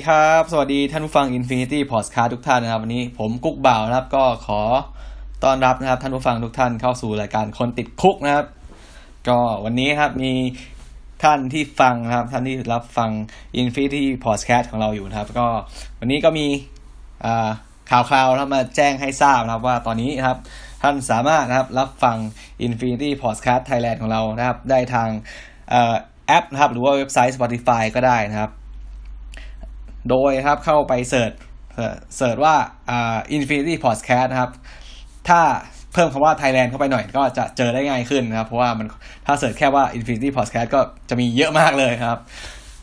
สวัสดีครับ สวัสดีท่านผู้ฟัง Infinity Podcast ทุกท่านนะครับ วันนี้ผมกุ๊กบ่าวนะครับ ก็ขอต้อนรับนะครับ ท่านผู้ฟังทุกท่านเข้าสู่รายการคนติดคุกนะครับ ก็วันนี้ครับมีท่านที่ฟังนะครับ ท่านที่รับฟัง Infinity Podcast ของเราอยู่นะครับ ก็วันนี้ก็มีข่าวคราวนะมาแจ้งให้ทราบนะครับว่าตอนนี้นะครับ ท่านสามารถนะครับรับฟัง Infinity Podcast Thailand ของเรานะครับ ได้ทางแอปนะครับ หรือว่าเว็บไซต์ Spotify ก็ได้นะครับ โดยครับเข้าไปเสิร์ชเสิร์ชว่าอ่า Infinity Podcast นะครับ ถ้าเพิ่มคำว่า Thailand เข้าไปหน่อยก็จะเจอได้ง่ายขึ้นนะครับ เพราะว่ามันถ้าเสิร์ชแค่ว่า Infinity Podcast ก็จะมีเยอะมากเลยครับ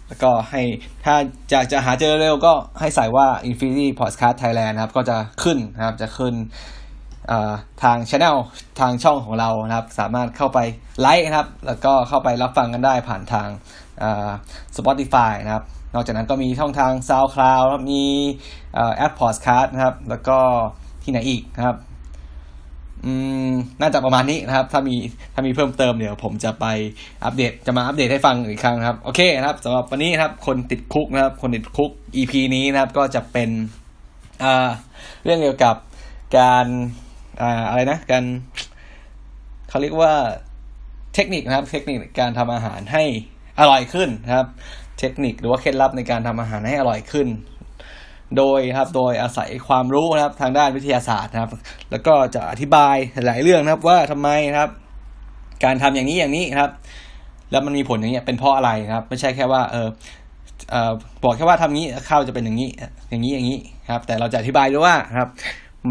แล้วก็ให้ถ้าอยากจะหาเจอเร็วก็ให้ใส่ว่า Infinity Podcast Thailand นะครับ ก็จะขึ้นนะครับจะขึ้นทางช anel ทางช่องของเรานะครับ สามารถเข้าไปไลค์นะครับ แล้วก็เข้าไปรับฟังกันได้ผ่านทาง Spotify นะครับ นอกจากนั้นก็มีช่องทาง SoundCloud มีแอป Podcast นะครับ แล้วก็ที่ไหนอีกนะครับน่าจะประมาณนี้นะครับ ถ้ามีถ้ามีเพิ่มเติมเดี๋ยวผมจะไปอัปเดตจะมาอัปเดตให้ฟังอีกครั้งครับ โอเคนะครับสำหรับวันนี้นะครับ คนติดคุกนะครับ คนติดคุก EP นี้นะครับ ก็จะเป็นเรื่องเกี่ยวกับการอ่าอะไรนะ การเขาเรียกว่าเทคนิคนะครับ เทคนิคการทำอาหารให้อร่อยขึ้นนะครับ เทคนิคหรือว่าเคล็ดลับในการทำอาหารให้อร่อยขึ้น โดยครับโดยอาศัยความรู้นะครับทางด้านวิทยาศาสตร์นะครับ แล้วก็จะอธิบายหลายเรื่องนะครับว่าทำไมนะครับ การทำอย่างนี้อย่างนี้ครับ แล้วมันมีผลอย่างนี้เป็นเพราะอะไรนะครับ ไม่ใช่แค่ว่าเออเออบอกแค่ว่าทำนี้ข้าวจะเป็นอย่างนี้ อย่างนี้อย่างนี้ครับ แต่เราจะอธิบายด้วยว่าครับ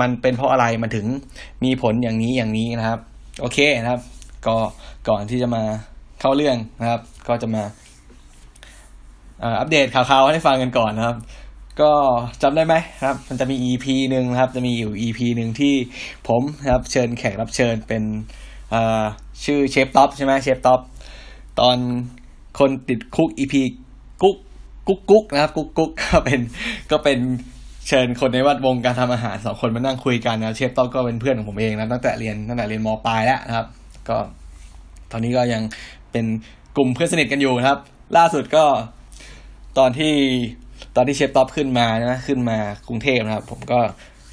มันเป็นเพราะอะไรมันถึงมีผลอย่างนี้อย่างนี้นะครับ โอเคนะครับ ก็ก่อนที่จะมาเข้าเรื่องนะครับ ก็จะมา อัปเดตข่าวๆให้ฟังกันก่อนนะครับ ก็จำได้ไหมครับ มันจะมี EP หนึ่งนะครับ จะมีอยู่ EP หนึ่งที่ผมนะครับ เชิญแขกรับเชิญเป็นชื่อเชฟท็อปใช่ไหมเชฟท็อปตอนคนติด Cook EP กุ๊กกุ๊กกุ๊กนะครับ กุ๊กกุ๊กก็เป็นก็เป็นเชิญคนในวัดวงการทำอาหารสองคนมานั่งคุยกันนะเชฟท็อปก็เป็นเพื่อนของผมเองนะตั้งแต่เรียนตั้งแต่เรียนมปลายแล้วนะครับ ก็ตอนนี้ก็ยังเป็นกลุ่มเพื่อนสนิทกันอยู่นะครับ ล่าสุดก็ ตอนที่ตอนที่เชฟท็อปขึ้นมานะขึ้นมากรุงเทพนะครับ ผมก็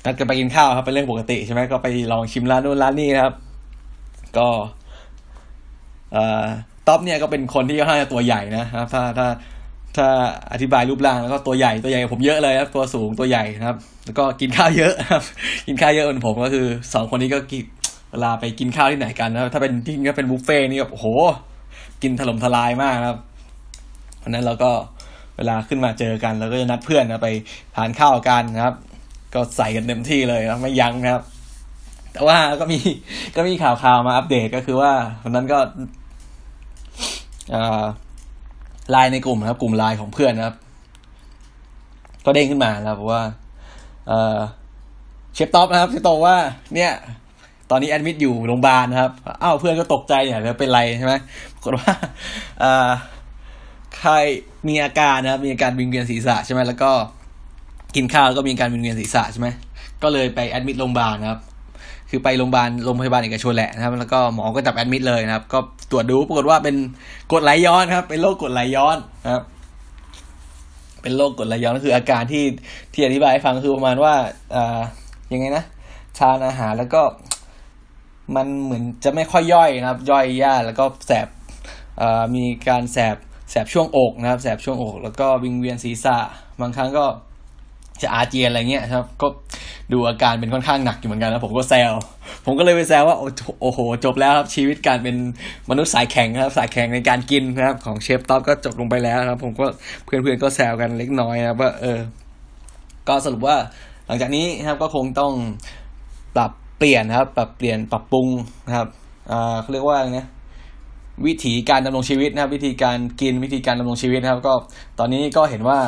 นัดกันไปกินข้าวครับเป็นเรื่องปกติใช่ไหมก็ไปลองชิมร้านนู้นร้านนี้นะครับ ก็เอ่อท็อปเนี่ยก็เป็นคนที่ค่อนข้างจะตัวใหญ่นะครับ ถ้าถ้าถ้าอธิบายรูปร่างแล้วก็ตัวใหญ่ตัวใหญ่ผมเยอะเลยครับตัวสูงตัวใหญ่นะครับ แล้วก็กินข้าวเยอะครับ กินข้าวเยอะเหมือนผมก็คือสองคนนี้ก็กินเวลาไปกินข้าวที่ไหนกันนะถ้าเป็นที่ก็เป็นบุฟเฟ่นี่แบบโอ้โห กินถล่มทลายมากครับเพราะนั้นเราก็ เวลาขึ้นมาเจอกันเราก็จะนัดเพื่อนนะไปทานข้าวกันนะครับ ก็ใส่กันเต็มที่เลยนะไม่ยั้งนะครับ แต่ว่าก็มีก็มีข่าวข่าวมาอัปเดตก็คือว่าวันนั้นก็ไลน์ในกลุ่มนะครับ กลุ่มไลน์ของเพื่อนนะครับ ก็เด้งขึ้นมาแล้วบอกว่าเชฟท็อปนะครับเชฟท็อปว่า เนี่ย ตอนนี้ admit อยู่โรงพยาบาลนะครับอ้าวเพื่อนก็ตกใจเนี่ยแล้วเป็นไรใช่ไหมปรากฏว่าใครมีอาการนะครับมีอาการวิงเวียนศีรษะใช่ไหมแล้วก็กินข้าวแล้วก็มีอาการวิงเวียนศีรษะใช่ไหมก็เลยไปแอดมิดโรงพยาบาลนะครับคือไปโรงพยาบาลโรงพยาบาลเอกชนแหละนะครับ แล้วก็หมอก็จับแอดมิดเลยนะครับ ก็ตรวจดูปรากฏว่าเป็นกดไหลย้อนครับ เป็นโรคกดไหลย้อนนะครับ เป็นโรคกดไหลย้อนก็คืออาการที่ที่อธิบายให้ฟังคือประมาณว่าอ่ายังไงนะทานอาหารแล้วก็มันเหมือนจะไม่ค่อยย่อยนะครับ ย่อยยากแล้วก็แสบมีการแสบ แสบช่วงอกนะครับ แสบช่วงอก แล้วก็วิงเวียนศีรษะบางครั้งก็จะอาเจียนอะไรเงี้ยครับ ก็ดูอาการเป็นค่อนข้างหนักอยู่เหมือนกันแล้วผมก็แซว ผมก็เลยไปแซวว่าโอ้โห จบแล้วครับ ชีวิตการเป็นมนุษย์สายแข็งครับ สายแข็งในการกินนะครับ ของเชฟท็อปก็จบลงไปแล้วครับ ผมก็เพื่อนๆก็แซวกันเล็กน้อยนะว่าเออ ก็สรุปว่าหลังจากนี้นะครับก็คงต้องปรับเปลี่ยนครับ ปรับเปลี่ยนปรับปรุงนะครับอ่าเขาเรียกว่าไง วิธีการดำรงชีวิตนะครับ วิธีการกินวิธีการดำรงชีวิตนะครับ ก็ตอนนี้ก็เห็นว่า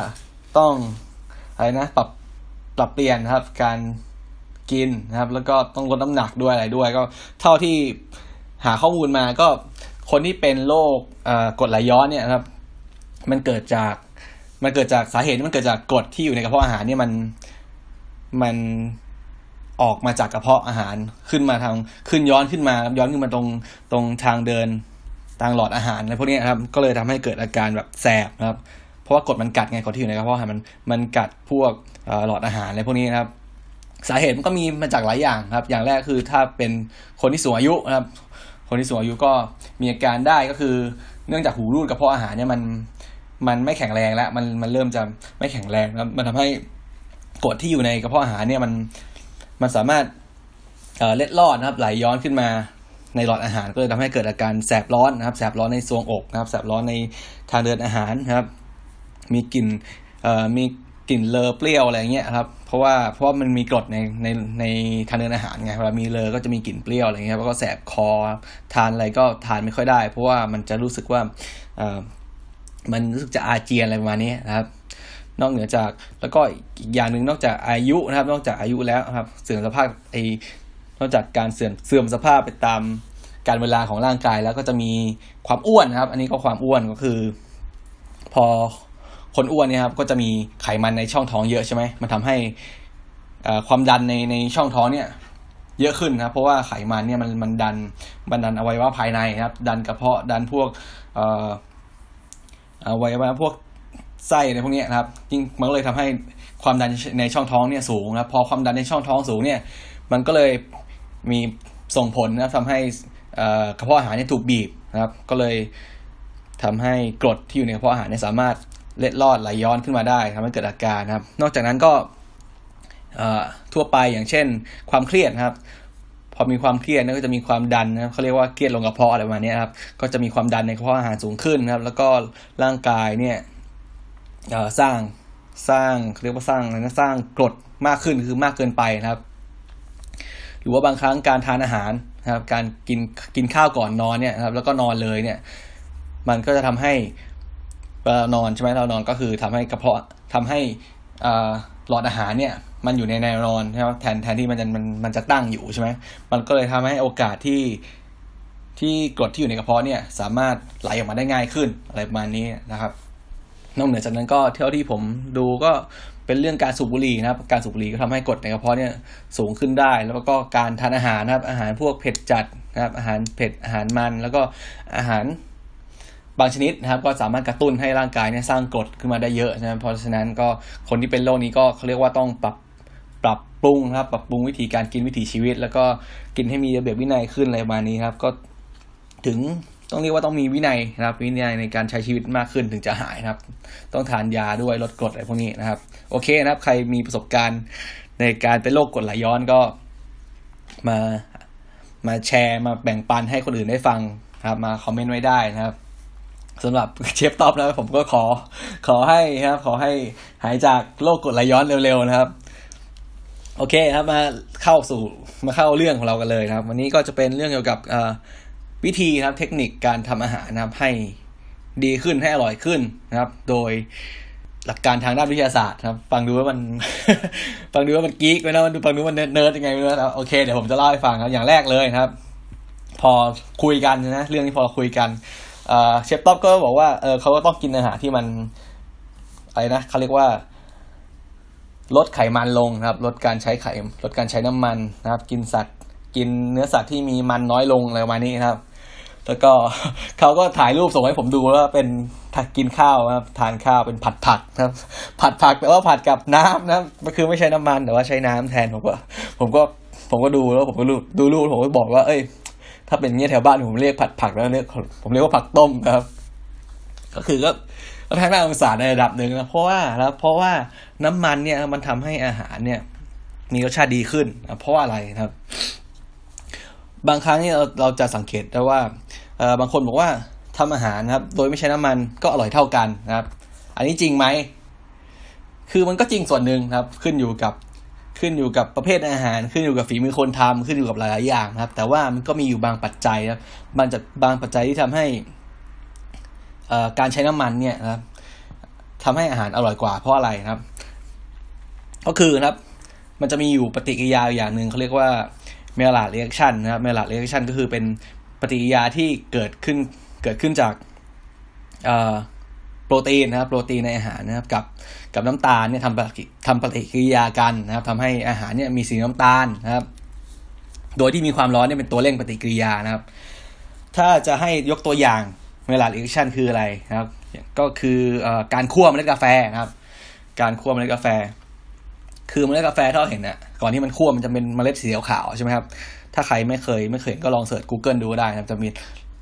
ต้องอะไรนะปรับปรับเปลี่ยนนะครับ การกินนะครับ แล้วก็ต้องลดน้ำหนักด้วยอะไรด้วย ก็เท่าที่หาข้อมูลมาก็คนที่เป็นโรคกรดไหลย้อนเนี่ยครับ มันเกิดจากมันเกิดจากสาเหตุมันเกิดจากกรดที่อยู่ในกระเพาะอาหารเนี่ยมันมันออกมาจากกระเพาะอาหารขึ้นมาทางขึ้นย้อนขึ้นมาย้อนขึ้นมาตรงตรงทางเดิน ทางหลอดอาหารอะไรพวกนี้ครับก็เลยทำให้เกิดอาการแบบแสบนะครับ เพราะว่ากดมันกัดไงกรดที่อยู่ในกระเพาะอาหารมันมันกัดพวกหลอดอาหารอะไรพวกนี้นะครับ สาเหตุมันก็มีมาจากหลายอย่างครับ อย่างแรกคือถ้าเป็นคนที่สูงอายุนะครับ คนที่สูงอายุก็มีอาการได้ก็คือ เนื่องจากหูรูดกระเพาะอาหารเนี่ยมันมันไม่แข็งแรงแล้วมันมันเริ่มจะไม่แข็งแรงแล้วมันทำให้กรดที่อยู่ในกระเพาะอาหารเนี่ยมันมันสามารถเล็ดลอดนะครับไหลย้อนขึ้นมา ในหลอดอาหารก็เลยทำให้เกิดอาการแสบร้อนนะครับ แสบร้อนในซวงอกนะครับ แสบร้อนในทางเดินอาหารนะครับ มีกลิ่นเอ่อมีกลิ่นเลอเปรี้ยวอะไรเงี้ยครับ เพราะว่าเพราะว่ามันมีกรดในในในทางเดินอาหารไงเวลามีเลอก็จะมีกลิ่นเปรี้ยวอะไรเงี้ยแล้วก็แสบคอทานอะไรก็ทานไม่ค่อยได้ เพราะว่ามันจะรู้สึกว่าเอ่อมันรู้สึกจะอาเจียนอะไรประมาณนี้นะครับนอกเหนือจากแล้วก็อีกอย่างหนึ่งนอกจากอายุนะครับ นอกจากอายุแล้วครับเสื่อมสภาพไอ นอกจากการเสื่อมเสื่อมสภาพไปตามการเวลาของร่างกายแล้วก็จะมีความอ้วนนะครับ อันนี้ก็ความอ้วนก็คือ พอคนอ้วนเนี่ยครับ ก็จะมีไขมันในช่องท้องเยอะใช่ไหมมันทำให้ความดันในในช่องท้องเนี่ย เยอะขึ้นนะเพราะว่าไขมันเนี่ยมันมันดันมันดันอวัยวะภายในครับ ดันกระเพาะดันพวกอวัยวะพวกไส้ในพวกนี้นะครับจริงมันก็เลยทำให้ความดันในช่องท้องเนี่ยสูงนะพอความดันในช่องท้องสูงเนี่ย มันก็เลย มีส่งผลนะทำให้กระเพาะอาหารเนี่ยถูกบีบนะครับ ก็เลยทำให้กรดที่อยู่ในกระเพาะอาหารเนี่ยสามารถเล็ดลอดไหลย้อนขึ้นมาได้ทำให้เกิดอาการนะครับ นอกจากนั้นก็ทั่วไปอย่างเช่น ความเครียดนะครับ พอมีความเครียดก็จะมีความดันนะครับเขาเรียกว่าเครียดลงกระเพาะอะไรประมาณนี้ครับ ก็จะมีความดันในกระเพาะอาหารสูงขึ้นนะครับ แล้วก็ร่างกายเนี่ยสร้างสร้างเรียกว่าสร้างนะสร้างกรดมากขึ้นคือมากเกินไปนะครับ รือว่าบางครั้งการทานอาหารนะครับ การกินกินข้าวก่อนนอนเนี่ยครับ แล้วก็นอนเลยเนี่ย มันก็จะทำให้เวลานอนใช่ไหมเรานอนก็คือทำให้กระเพาะทำให้หลอดอาหารเนี่ย มันอยู่ในแนวนอนใช่ไหมแทนแทนที่มันจะมันมันจะตั้งอยู่ใช่ไหมมันก็เลยทำให้โอกาสที่ที่กรดที่อยู่ในกระเพาะเนี่ย สามารถไหลออกมาได้ง่ายขึ้นอะไรประมาณนี้นะครับ นอกเหนือจากนั้นก็เท่าที่ผมดูก็ เป็นเรื่องการสูบบุหรี่นะครับ การสูบบุหรี่ก็ทำให้กรดในกระเพาะเนี่ยสูงขึ้นได้ แล้วก็การทานอาหารนะครับ อาหารพวกเผ็ดจัดนะครับ อาหารเผ็ด อาหารมัน แล้วก็อาหารบางชนิดนะครับ ก็สามารถกระตุ้นให้ร่างกายเนี่ยสร้างกรดขึ้นมาได้เยอะนะเพราะฉะนั้นก็คนที่เป็นโรคนี้ก็เขาเรียกว่าต้องปรับปรับปรุงนะครับ ปรับปรุงวิธีการกินวิถีชีวิต แล้วก็กินให้มีระเบียบวินัยขึ้นอะไรประมาณนี้ครับ ก็ถึง ต้องเรียกว่าต้องมีวินัยนะครับ วินัยในการใช้ชีวิตมากขึ้นถึงจะหายนะครับ ต้องทานยาด้วยลดกรดอะไรพวกนี้นะครับ โอเคนะครับ ใครมีประสบการณ์ในการเป็นโรคกรดไหลย้อนก็มามาแชร์มาแบ่งปันให้คนอื่นได้ฟังครับมาคอมเมนต์ไว้ได้นะครับสำหรับเชฟท็อปนะผมก็ขอขอให้ครับ ขอให้หายจากโรคกรดไหลย้อนเร็วๆนะครับ โอเคครับมาเข้าสู่มาเข้าเรื่องของเรากันเลยนะครับ วันนี้ก็จะเป็นเรื่องเกี่ยวกับ วิธีนะครับเทคนิคการทำอาหารนะครับให้ดีขึ้นให้อร่อยขึ้นนะครับ โดยหลักการทางด้านวิทยาศาสตร์ครับ ฟังดูว่ามันฟังดูว่ามัน geek ไปนะมันดูฟังดูมันเนิร์ดยังไงไม่รู้นะโอเคเดี๋ยวผมจะเล่าให้ฟังครับอย่างแรกเลยครับ พอคุยกันนะเรื่องนี้พอคุยกันเชฟท็อปก็บอกว่าเออเขาก็ต้องกินอาหารที่มันอะไรนะเขาเรียกว่าลดไขมันลงนะครับ ลดการใช้ไขลดการใช้น้ำมันนะครับ กินสัตว์ กินเนื้อสัตว์ที่มีมันน้อยลงอะไรประมาณนี้นะครับ แล้วก็เขาก็ถ่ายรูปส่งให้ผมดูว่าเป็นถักกินข้าวนะครับทานข้าวเป็นผัดผักนะครับ ผัดผักแต่ว่าผัดกับน้ำนะมันคือไม่ใช้น้ำมันแต่ว่าใช้น้ำแทนผมก็ ผมก็ผมก็ดูแล้วผมก็ดูดูรูปผมก็บอกว่า เอ้ย ถ้าเป็นเงี้ยแถวบ้านผมเรียกผัดผักแล้วเรียกผมเรียกว่าผักต้มครับ ก็คือก็ก็ทางด้านองศาในระดับหนึ่งนะเพราะว่าแล้วเพราะว่าน้ำมันเนี่ยมันทำให้อาหารเนี่ย มีรสชาติดีขึ้นเพราะว่าอะไรครับ บางครั้งเนี่ยเราเราจะสังเกตได้ว่าเออบางคนบอกว่าทำอาหารนะครับ โดยไม่ใช้น้ำมันก็อร่อยเท่ากันนะครับ อันนี้จริงไหมคือมันก็จริงส่วนหนึ่งครับ ขึ้นอยู่กับขึ้นอยู่กับประเภทอาหาร ขึ้นอยู่กับฝีมือคนทำขึ้นอยู่กับหลายๆอย่างนะครับ แต่ว่ามันก็มีอยู่บางปัจจัยครับมันจะบางปัจจัยที่ทำให้การใช้น้ำมันเนี่ยนะครับทำให้อาหารอร่อยกว่าเพราะอะไรนะครับ ก็คือนะครับ มันจะมีอยู่ปฏิกิริยาอย่างหนึ่งเขาเรียกว่า Maillard reaction นะครับ Maillard reaction ก็คือเป็นปฏิกิริยาที่เกิดขึ้นเกิดขึ้นจากโปรตีนนะครับ โปรตีนในอาหารนะครับกับกับน้ำตาลเนี่ยทำปฏิทำปฏิกิริยากันนะครับทำให้อาหารเนี่ยมีสีน้ำตาลนะครับ โดยที่มีความร้อนเนี่ยเป็นตัวเร่งปฏิกิริยานะครับ ถ้าจะให้ยกตัวอย่างเวลาเอ็กชันคืออะไรนะครับ ก็คืออการคั่วเมล็ดกาแฟนะครับ การคั่วเมล็ดกาแฟ คือเมล็ดกาแฟที่เราเห็นเนี่ยก่อนที่มันคั่วมันจะเป็นเมล็ดสีขาวใช่ไหมครับ ถ้าใครไม่เคยไม่เคยก็ลอง search Google ดูก็ได้นะครับจะมี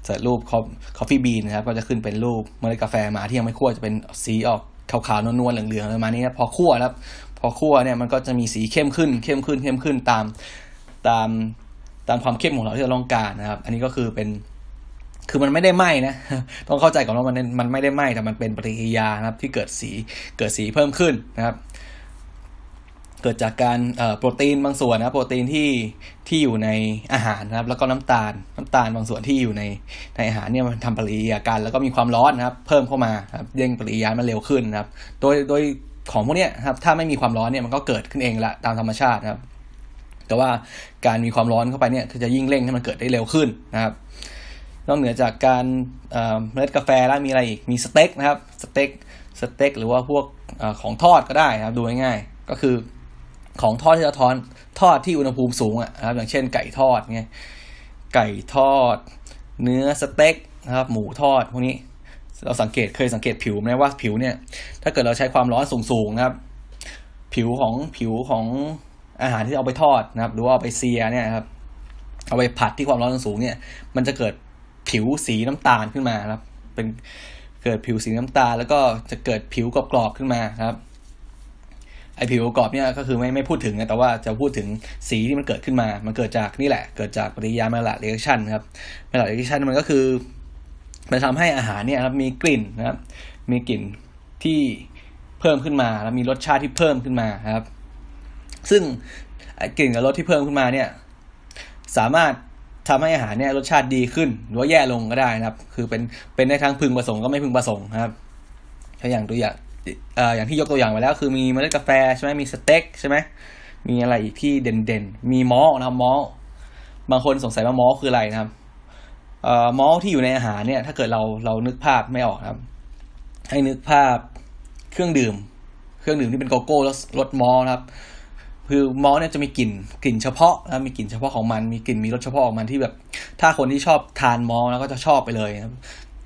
search รูป coffee bean นะครับ ก็จะขึ้นเป็นรูปเมล็ดกาแฟมาที่ยังไม่คั่วจะเป็นสีออกขาวๆนวลๆเหลืองๆประมาณนี้นะพอคั่วแล้วพอคั่วเนี่ยมันก็จะมีสีเข้มขึ้นเข้มขึ้นเข้มขึ้นตามตามตามความเข้มของเราที่เราต้องการนะครับ อันนี้ก็คือเป็นคือมันไม่ได้ไหม้นะ ต้องเข้าใจก่อนว่ามันมันไม่ได้ไหม้แต่มันเป็นปฏิกิริยานะครับ ที่เกิดสีเกิดสีเพิ่มขึ้นนะครับ เกิดจากการโปรตีนบางส่วนนะโปรตีนที่ที่อยู่ในอาหารนะครับ แล้วก็น้ำตาลน้ำตาลบางส่วนที่อยู่ในในอาหารเนี่ยมันทำปฏิกิริยากันแล้วก็มีความร้อนนะครับ เพิ่มเข้ามาครับเร่งปฏิกิริยามันเร็วขึ้นนะครับ โดยโดยของพวกเนี้ยครับถ้าไม่มีความร้อนเนี่ยมันก็เกิดขึ้นเองละตามธรรมชาตินะครับ แต่ว่าการมีความร้อนเข้าไปเนี่ยจะยิ่งเร่งให้มันเกิดได้เร็วขึ้นนะครับนอกเหนือจากการเมล็ดกาแฟแล้วมีอะไรอีกมีสเต็กนะครับสเต็กสเต็กหรือว่าพวกอของทอดก็ได้นะครับดูง่ายๆก็คือ ของทอดที่เราทอนทอดที่อุณหภูมิสูงอะนะครับ อย่างเช่นไก่ทอดไงไก่ทอด เนื้อสเต็กนะครับ หมูทอดพวกนี้เราสังเกตเคยสังเกตผิวไหมว่าผิวเนี่ย ถ้าเกิดเราใช้ความร้อนสูงๆนะครับ ผิวของผิวของอาหารที่เอาไปทอดนะครับ หรือว่าเอาไป sear เนี่ยครับ เอาไปผัดที่ความร้อนสูงเนี่ย มันจะเกิดผิวสีน้ำตาลขึ้นมาครับ เป็นเกิดผิวสีน้ำตาลแล้วก็จะเกิดผิวกรอบๆขึ้นมาครับ ไอผิวกรอบเนี่ยก็คือไม่ไม่พูดถึงนะแต่ว่าจะพูดถึงสีที่มันเกิดขึ้นมา มันเกิดจากนี่แหละ เกิดจากปฏิกิริยาเมลาเรชันครับเมลาเรชันมันก็คือ มันทำให้อาหารเนี่ยครับมีกลิ่นนะครับ มีกลิ่นที่เพิ่มขึ้นมา แล้วมีรสชาติที่เพิ่มขึ้นมาครับ ซึ่งกลิ่นกับรสที่เพิ่มขึ้นมาเนี่ย สามารถทำให้อาหารเนี่ยรสชาติดีขึ้น หรือว่าแย่ลงก็ได้นะครับ คือเป็นเป็นในทางพึงประสงค์ก็ไม่พึงประสงค์ครับถ้าอย่างตัวอย่าง อ่ออย่างที่ยกตัวอย่างไปแล้วคือมีเมล็ดกาแฟใช่ไหมมีสเต็กใช่ไหมมีอะไรอีกที่เด่นๆ มีมอลนะครับมอลบางคนสงสัยว่ามอลคืออะไรนะครับเอ่อมอลที่อยู่ในอาหารเนี่ย ถ้าเกิดเราเรานึกภาพไม่ออกครับ ให้นึกภาพเครื่องดื่ม เครื่องดื่มที่เป็นโกโก้รสมอลต์นะครับ คือมอลต์เนี่ยจะมีกลิ่นกลิ่นเฉพาะนะมีกลิ่นเฉพาะของมัน มีกลิ่นมีรสเฉพาะของมันที่แบบ ถ้าคนที่ชอบทานมอลต์แล้วก็จะชอบไปเลยนะ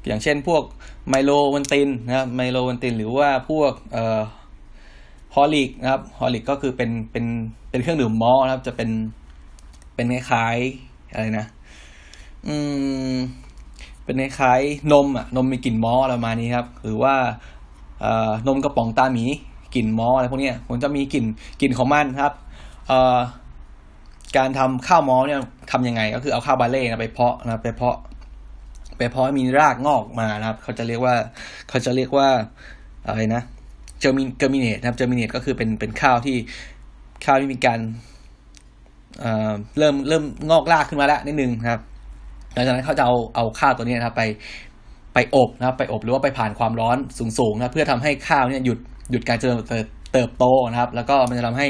อย่างเช่นพวกไมโลโอวัลตินนะครับไมโลโอวัลตินหรือว่าพวกเอ่อ Horlicks นะครับ Horlicks ก็คือเป็นเป็นเป็นเครื่องดื่มมอลต์นะครับ จะเป็นเป็นคล้ายๆอะไรนะ อืม เป็นคล้ายๆนมอะนมมีกลิ่นมอสประมาณนี้ครับ หรือว่าเอ่อนมกระป๋องตาหมีกลิ่นมออะไรพวกนี้มันจะมีกลิ่นกลิ่นของมันครับเอ่อการทำข้าวมอเนี่ยทำยังไง ก็คือเอาข้าวบาเล่นะไปเพาะนะไปเพาะ ไปเพราะมีรากงอกมานะครับ เขาจะเรียกว่าเขาจะเรียกว่าอะไรนะเจอมิเจอมิเนตนะครับเจอมิเนตก็คือเป็นเป็นข้าวที่ข้าวที่มีการเอ่อเริ่มเริ่มงอกรากขึ้นมาแล้วนิดนึงครับหลังจากนั้นเขาจะเอาเอาข้าวตัวนี้นะครับ ไปไปอบนะครับ ไปอบหรือว่าไปผ่านความร้อนสูงๆนะเพื่อทำให้ข้าวเนี่ยหยุดหยุดการเจริญเติบโตนะครับ แล้วก็มันจะทำให้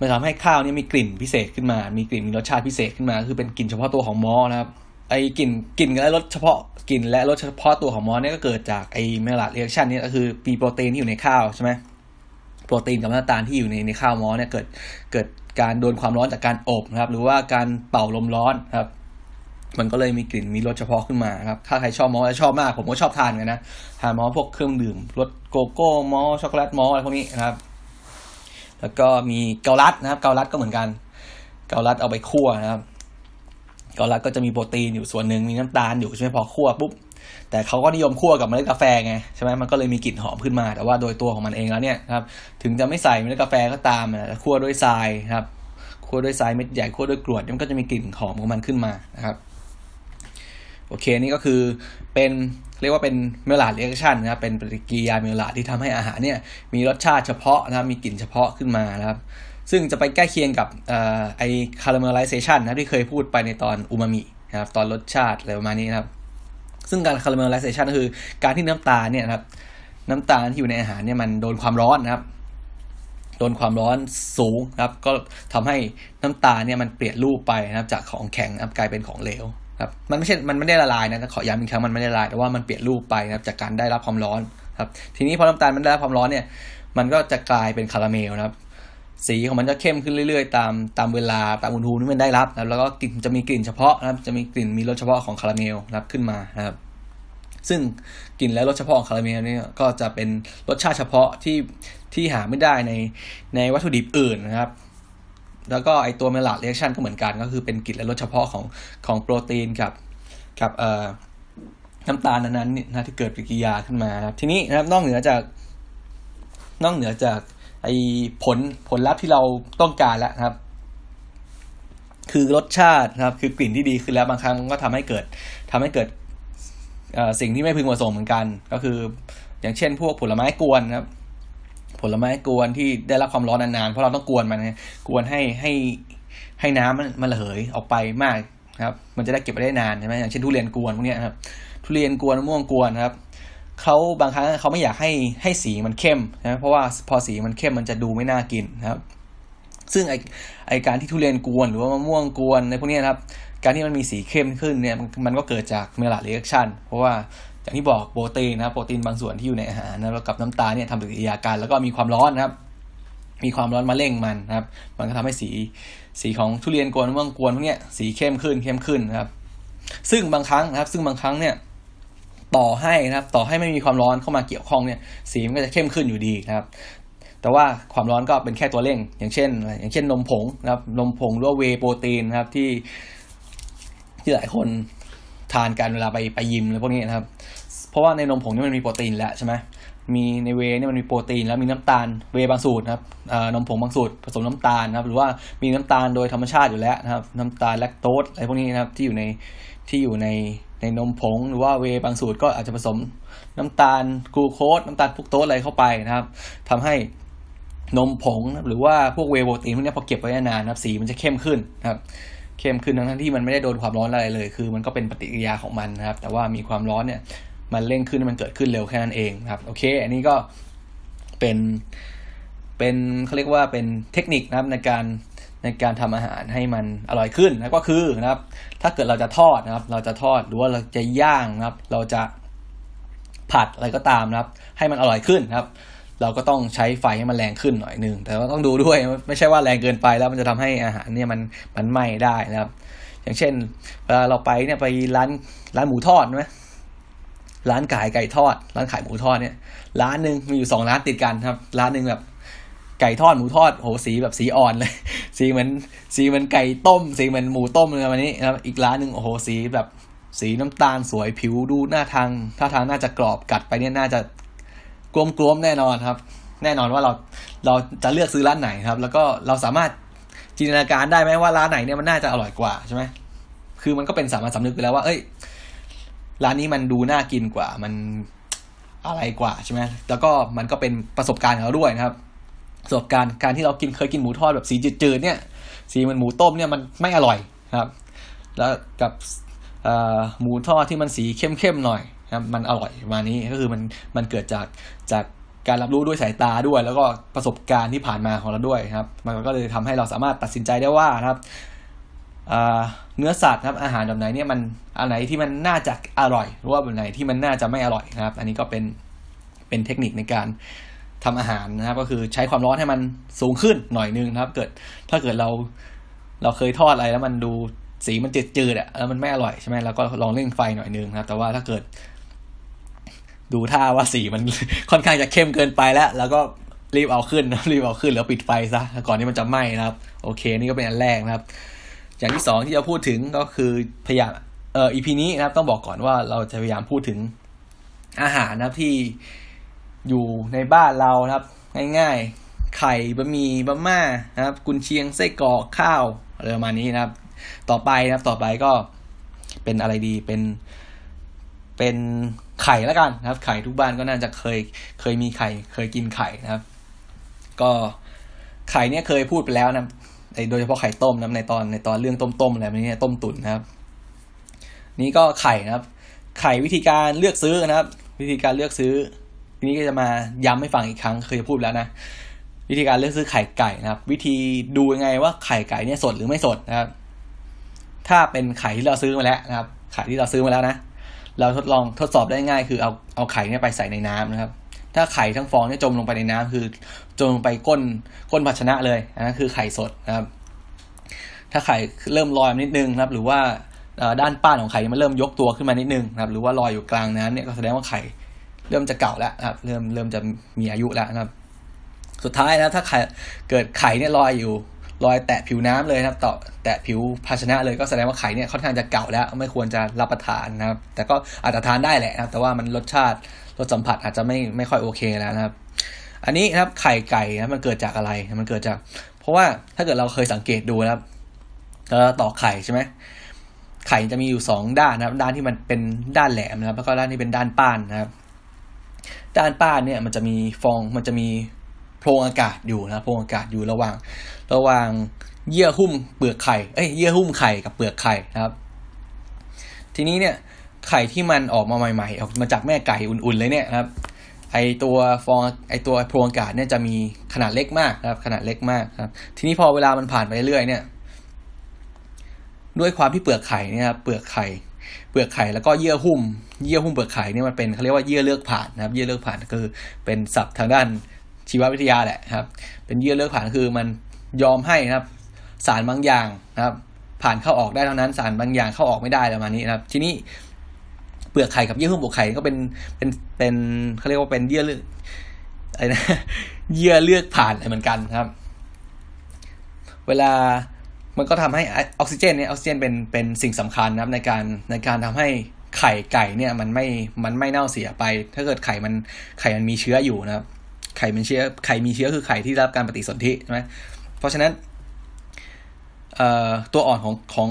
มันทำให้ข้าวเนี่ยมีกลิ่นพิเศษขึ้นมา มีกลิ่นมีรสชาติพิเศษขึ้นมา คือเป็นกลิ่นเฉพาะตัวของมอลต์นะครับ ไอ้กลิ่นกลิ่นและรสเฉพาะกลิ่นและรสเฉพาะตัวของมอลต์เนี่ยก็เกิดจากไอ้ Maillard reaction นี่ก็คือมีโปรตีนที่อยู่ในข้าวใช่ไหมโปรตีนกับน้ำตาลที่อยู่ในในข้าวมอลต์เนี่ยเกิดเกิดการโดนความร้อนจากการอบนะครับ หรือว่าการเป่าลมร้อนครับ มันก็เลยมีกลิ่นมีรสเฉพาะขึ้นมาครับ ถ้าใครชอบมอลต์ชอบมาก ผมก็ชอบทานกันนะทานมอลต์พวกเครื่องดื่มรสโกโก้มอลต์ช็อกโกแลตมอลต์อะไรพวกนี้นะครับ แล้วก็มีเกาลัดนะครับ เกาลัดก็เหมือนกัน เกาลัดเอาไปคั่วนะครับ เกาลัดก็จะมีโปรตีนอยู่ส่วนหนึ่งมีน้ำตาลอยู่ใช่ไหมพอคั่วปุ๊บแต่เขาก็นิยมคั่วกับเมล็ดกาแฟไงใช่ไหมมันก็เลยมีกลิ่นหอมขึ้นมา แต่ว่าโดยตัวของมันเองแล้วเนี่ยครับถึงจะไม่ใส่เมล็ดกาแฟก็ตามนะคั่วด้วยทรายครับคั่วด้วยทรายเม็ดใหญ่คั่วด้วยกรวดมันก็จะมีกลิ่นหอมของมันขึ้นมานะครับโอเคนี่ก็คือเป็นเรียกว่าเป็น Maillard reaction นะครับเป็นปฏิกิริยา Maillard ที่ทำให้อาหารเนี่ยมีรสชาติเฉพาะนะครับมีกลิ่นเฉพาะขึ้นมานะครับ ซึ่งจะไปใกล้เคียงกับไอ caramelization นะที่เคยพูดไปในตอนอูมามินะครับตอนรสชาติอะไรประมาณนี้นะครับ ซึ่งการ caramelization ก็คือการที่น้ำตาลเนี่ยนะครับน้ำตาลที่อยู่ในอาหารเนี่ยมันโดนความร้อนนะครับ โดนความร้อนสูงนะครับ ก็ทำให้น้ำตาลเนี่ยมันเปลี่ยนรูปไปนะครับ จากของแข็งกลายเป็นของเหลวครับ มันไม่ใช่ มันไม่ได้ละลายนะขอย้ำอีกครั้งมันไม่ได้ละลายแต่ว่ามันเปลี่ยนรูปไปนะครับ จากการได้รับความร้อนครับ ทีนี้พอน้ำตาลมันได้รับความร้อนเนี่ย มันก็จะกลายเป็นคาราเมลนะครับ สีของมันจะเข้มขึ้นเรื่อยๆ ตามตามเวลาตามอุณหภูมิที่มันได้รับนะแล้วก็กลิ่นจะมีกลิ่นเฉพาะนะครับจะมีกลิ่นมีรสเฉพาะของคาราเมลรับขึ้นมานะครับซึ่งกลิ่นและรสเฉพาะของคาราเมลนี่ก็จะเป็นรสชาติเฉพาะที่ที่หาไม่ได้ในในวัตถุดิบอื่นนะครับ แล้วก็ไอตัว Maillard reaction ก็เหมือนกันก็คือเป็นกลิ่นและรสเฉพาะของของโปรตีนกับกับเอ่อน้ำตาลนั้นๆนะที่เกิดปฏิกิริยาขึ้นมาครับทีนี้นะครับนอกเหนือจากนอกเหนือจาก ไอผลผลลัพธ์ที่เราต้องการแล้วครับ คือรสชาตินะครับ คือกลิ่นที่ดีขึ้นแล้วบางครั้งมันก็ทำให้เกิดทำให้เกิดสิ่งที่ไม่พึงประสงค์เหมือนกัน ก็คือ อย่างเช่น พวกผลไม้กวนครับ ผลไม้กวนที่ได้รับความร้อนนานๆเพราะเราต้องกวนมันนะกวนให้ให้ให้น้ำมันมันระเหยออกไปมากครับ มันจะได้เก็บไว้ได้นานใช่ไหมอย่างเช่นทุเรียนกวนพวกนี้ครับทุเรียนกวนมะม่วงกวนครับ เขาบางครั้งเขาไม่อยากให้ให้สีมันเข้มนะเพราะว่าพอสีมันเข้มมันจะดูไม่น่ากินนะครับ ซึ่งไอไอการที่ทุเรียนกวนหรือว่ามะม่วงกวนในพวกนี้นะครับ การที่มันมีสีเข้มขึ้นเนี่ยมันก็เกิดจาก Maillard reaction เพราะว่าอย่างที่บอกโปรตีนนะครับโปรตีนบางส่วนที่อยู่ในอาหารนะแล้วกับน้ำตาลเนี่ยทำปฏิกิริยากันแล้วก็มีความร้อนนะครับ มีความร้อนมาเร่งมันนะครับ มันก็ทำให้สีสีของทุเรียนกวนมะม่วงกวนพวกนี้สีเข้มขึ้นเข้มขึ้นนะครับ ซึ่งบางครั้งนะครับ ซึ่งบางครั้งเนี่ย ต่อให้นะครับ ต่อให้ไม่มีความร้อนเข้ามาเกี่ยวข้องเนี่ย สีมันก็จะเข้มขึ้นอยู่ดีนะครับ แต่ว่าความร้อนก็เป็นแค่ตัวเร่ง อย่างเช่น อย่างเช่นนมผงนะครับ นมผงหรือว่าเวโปรตีนนะครับที่ที่หลายคนทานกันเวลาไปไปยิมอะไรพวกนี้นะครับ เพราะว่าในนมผงนี่มันมีโปรตีนแล้วใช่ไหมมีในเวนี่มันมีโปรตีนแล้วมีน้ำตาลเวบางสูตรนะครับนมผงบางสูตรผสมน้ำตาลนะครับ หรือว่ามีน้ำตาลโดยธรรมชาติอยู่แล้วนะครับ น้ำตาลแลคโตสอะไรพวกนี้นะครับที่อยู่ในที่อยู่ใน ในนมผง หรือว่าเวบางสูตรก็อาจจะผสมน้ำตาลกลูโคสน้ำตาลฟุกโตสอะไรเข้าไปนะครับทำให้นมผงหรือว่าพวกเวโปรตีนพวกนี้พอเก็บไว้นานนะครับสีมันจะเข้มขึ้นนะครับเข้มขึ้นทั้งที่มันไม่ได้โดนความร้อนอะไรเลย คือมันก็เป็นปฏิกิริยาของมันนะครับ แต่ว่ามีความร้อนเนี่ย มันเร่งขึ้นมันเกิดขึ้นเร็วแค่นั้นเองครับ โอเค อันนี้ก็เป็นเป็นเขาเรียกว่าเป็นเทคนิคนะครับในการ ในการทำอาหารให้มันอร่อยขึ้นนะก็คือนะครับ ถ้าเกิดเราจะทอดนะครับ เราจะทอดหรือว่าเราจะย่างนะครับ เราจะผัดอะไรก็ตามนะครับ ให้มันอร่อยขึ้นนะครับ เราก็ต้องใช้ไฟให้มันแรงขึ้นหน่อยนึงแต่ว่าต้องดูด้วยไม่ใช่ว่าแรงเกินไปแล้วมันจะทำให้อาหารเนี่ยมันมันไหม้ได้นะครับ อย่างเช่นเวลาเราไปเนี่ยไปร้านร้านหมูทอดไหมร้านขายไก่ทอด ร้านขายหมูทอดเนี่ย ร้านหนึ่งมีอยู่สองร้านติดกันครับ ร้านหนึ่งแบบ ไก่ทอดหมูทอดโหสีแบบสีอ่อนเลย สีเหมือนสีเหมือนไก่ต้ม สีเหมือนหมูต้มเลยวันนี้นะครับอีกร้านหนึ่งโอ้โหสีแบบสีน้ำตาลสวยผิวดูหน้าทางท่าทางน่าจะกรอบกัดไปเนี่ยน่าจะกลมกลมแน่นอนครับ แน่นอนว่าเราเราจะเลือกซื้อร้านไหนครับ แล้วก็เราสามารถจินตนาการได้ไหมว่าร้านไหนเนี่ยมันน่าจะอร่อยกว่าใช่ไหมคือมันก็เป็นสามัญสำนึกไปแล้วว่า เอ้ย ร้านนี้มันดูน่ากินกว่า มันอะไรกว่าใช่ไหมแล้วก็มันก็เป็นประสบการณ์ของเราด้วยนะครับ ประสบการณ์การที่เรากินเคยกินหมูทอดแบบสีจืดๆเนี่ยสีมันหมูต้มเนี่ยมันไม่อร่อยครับ แล้วกับหมูทอดที่มันสีเข้มๆหน่อยครับมันอร่อยมานี้ก็คือมันมันเกิดจากจากการรับรู้ด้วยสายตาด้วย แล้วก็ประสบการณ์ที่ผ่านมาของเราด้วยครับ มันก็เลยทำให้เราสามารถตัดสินใจได้ว่าครับเนื้อสัตว์ครับอาหารแบบไหนเนี่ยมันอันไหนที่มันน่าจะอร่อยหรือว่าแบบไหนที่มันน่าจะไม่อร่อยนะครับ อันนี้ก็เป็นเป็นเทคนิคในการ ทำอาหารนะครับ ก็คือใช้ความร้อนให้มันสูงขึ้นหน่อยนึงนะครับ เกิดถ้าเกิดเราเราเคยทอดอะไรแล้วมันดูสีมันจืดๆอะแล้วมันไม่อร่อยใช่ไหมเราก็ลองเร่งไฟหน่อยนึงนะครับ แต่ว่าถ้าเกิด ดูท่าว่าสีมันค่อนข้างจะเข้มเกินไปแล้ว แล้วก็รีบเอาขึ้นรีบเอาขึ้นแล้วปิดไฟซะก่อนที่มันจะไหม้นะครับ โอเค นี่ก็เป็นอันแรกนะครับ อย่างที่สองที่จะพูดถึงก็คือพยายามเอ่ออีพีนี้นะครับ ต้องบอกก่อนว่าเราจะพยายามพูดถึงอาหารนะครับที่ อยู่ในบ้านเราครับ ง่ายๆ ไข่บะหมี่บะหม่านะครับ กุนเชียงไส้กรอกข้าวอะไรประมาณนี้นะครับ ต่อไปนะครับต่อไปก็เป็นอะไรดีเป็นเป็นไข่แล้วกันนะครับ ไข่ทุกบ้านก็น่าจะเคยเคยมีไข่ เคยกินไข่นะครับ ก็ไข่เนี่ยเคยพูดไปแล้วนะโดยเฉพาะไข่ต้มนะในตอนในตอนเรื่องต้มๆอะไรแบบนี้ต้มตุ๋นนะครับ นี่ก็ไข่นะครับ ไข่วิธีการเลือกซื้อนะครับ วิธีการเลือกซื้อ ทีนี้ก็จะมาย้ำให้ฟังอีกครั้งเคยพูดแล้วนะ วิธีการเลือกซื้อไข่ไก่นะครับ วิธีดูยังไงว่าไข่ไก่เนี่ยสดหรือไม่สดนะครับ ถ้าเป็นไข่ที่เราซื้อมาแล้วนะครับ ไข่ที่เราซื้อมาแล้วนะ เราทดลองทดสอบได้ง่าย คือเอาเอาไข่เนี่ยไปใส่ในน้ำนะครับ ถ้าไข่ทั้งฟองเนี่ยจมลงไปในน้ำคือจมลงไปก้นก้นภาชนะเลยนะคือไข่สดนะครับ ถ้าไข่เริ่มลอยนิดนึงนะครับ หรือว่าด้านป้านของไข่มันเริ่มยกตัวขึ้นมานิดนึงนะครับ หรือว่าลอยอยู่กลางน้ำเนี่ยก็แสดงว่าไข่ เริ่มจะเก่าแล้วนะครับ เริ่มเริ่มจะมีอายุแล้วนะครับ สุดท้ายนะถ้าไข่เกิดไข่เนี่ยลอยอยู่ลอยแตะผิวน้ำเลยนะครับต่อแตะผิวภาชนะเลยก็แสดงว่าไข่เนี่ยค่อนข้างจะเก่าแล้ว ไม่ควรจะรับประทานนะครับ แต่ก็อาจจะทานได้แหละนะครับ แต่ว่ามันรสชาติรสสัมผัสอาจจะไม่ไม่ค่อยโอเคแล้วนะครับ อันนี้นะครับไข่ไก่นะมันเกิดจากอะไรมันเกิดจาก เพราะว่าถ้าเกิดเราเคยสังเกตดูนะครับเราต่อไข่ใช่ไหมไข่จะมีอยู่สองด้านนะครับ ด้านที่มันเป็นด้านแหลมนะครับ แล้วก็ด้านที่เป็นด้านป้านนะครับ ด้านป้านเนี่ยมันจะมีฟองมันจะมีโพรงอากาศอยู่นะโพรงอากาศอยู่ระหว่าง ระหว่างเยื่อหุ้มเปลือกไข่เอ้ยเยื่อหุ้มไข่กับเปลือกไข่นะครับ ทีนี้เนี่ยไข่ที่มันออกมาใหม่ๆออกมาจากแม่ไก่อุ่นๆเลยเนี่ยครับ ไอตัวฟองไอตัวโพรงอากาศเนี่ยจะมีขนาดเล็กมากครับ ขนาดเล็กมากครับ ทีนี้พอเวลามันผ่านไปเรื่อยเนี่ย ด้วยความที่เปลือกไข่เนี่ยครับเปลือกไข่ เปลือกไข่แล้วก็เยื่อหุ้ม เยื่อหุ้มเปลือกไข่เนี่ยมันเป็นเขาเรียกว่าเยื่อเลือกผ่านนะครับ เยื่อเลือกผ่านคือเป็นศัพท์ทางด้านชีววิทยาแหละครับ เป็นเยื่อเลือกผ่านคือมันยอมให้นะครับ สารบางอย่างนะครับ ผ่านเข้าออกได้เท่านั้นสารบางอย่างเข้าออกไม่ได้ประมาณนี้นะครับ ทีนี้เปลือกไข่กับเยื่อหุ้มเปลือกไข่ก็เป็นเป็นเป็นเขาเรียกว่าเป็นเยื่อเลือกอะไรนะเยื่อเลือกผ่านอะไรเหมือนกันครับ เวลา มันก็ทำให้ออกซิเจนเนี่ยออกซิเจนเป็นเป็นสิ่งสำคัญนะครับในการในการทำให้ไข่ไก่เนี่ยมันไม่มันไม่เน่าเสียไป ถ้าเกิดไข่มันไข่มันมีเชื้ออยู่นะครับไข่มันเชื้อไข่มีเชื้อคือไข่ที่รับการปฏิสนธิใช่ไหมเพราะฉะนั้นเอ่อตัวอ่อนของของ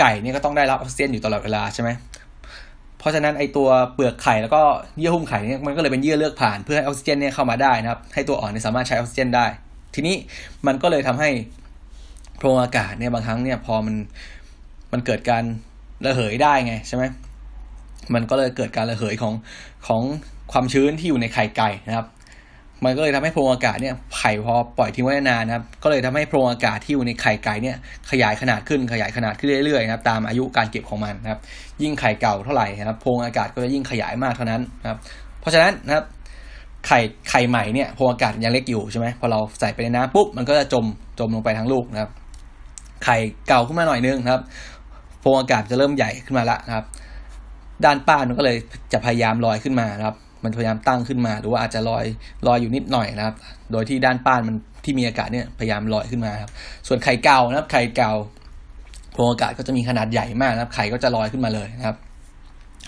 ไก่เนี่ยก็ต้องได้รับออกซิเจนอยู่ตลอดเวลาใช่ไหมเพราะฉะนั้นไอตัวเปลือกไข่แล้วก็เยื่อหุ้มไข่เนี่ยมันก็เลยเป็นเยื่อเลือกผ่านเพื่อให้ออกซิเจนเนี่ยเข้ามาได้นะครับ ให้ตัวอ่อนเนี่ยสามารถใช้ออกซิเจนได้ ทีนี้มันก็เลยทำให้ โพรงอากาศเนี่ยบางครั้งเนี่ยพอมันมันเกิดการระเหยได้ไงใช่ไหมมันก็เลยเกิดการระเหยของของความชื้นที่อยู่ในไข่ไก่นะครับ มันก็เลยทำให้โพรงอากาศเนี่ยไข่พอปล่อยทิ้งไว้นานนะครับ ก็เลยทำให้โพรงอากาศที่อยู่ในไข่ไก่เนี่ยขยายขนาดขึ้นขยายขนาดขึ้นเรื่อยๆนะครับตามอายุการเก็บของมันนะครับ ยิ่งไข่เก่าเท่าไหร่นะครับโพรงอากาศก็จะยิ่งขยายมากเท่านั้นนะครับ เพราะฉะนั้นนะครับไข่ไข่ใหม่เนี่ยโพรงอากาศยังเล็กอยู่ใช่ไหมพอเราใส่ไปในน้ำปุ๊บมันก็จะจมจมลงไปทั้งลูกนะครับ ไข่เก่าขึ้นมาหน่อยนึงครับโพรงอากาศจะเริ่มใหญ่ขึ้นมาละนะครับ ด้านป้านมันก็เลยจะพยายามลอยขึ้นมานะครับ มันพยายามตั้งขึ้นมา หรือว่าอาจจะลอยลอยอยู่นิดหน่อยนะครับ โดยที่ด้านป้านมันที่มีอากาศเนี่ยพยายามลอยขึ้นมาครับ ส่วนไข่เก่านะครับ ไข่เก่าโพรงอากาศก็จะมีขนาดใหญ่มากนะครับ ไข่ก็จะลอยขึ้นมาเลยนะครับ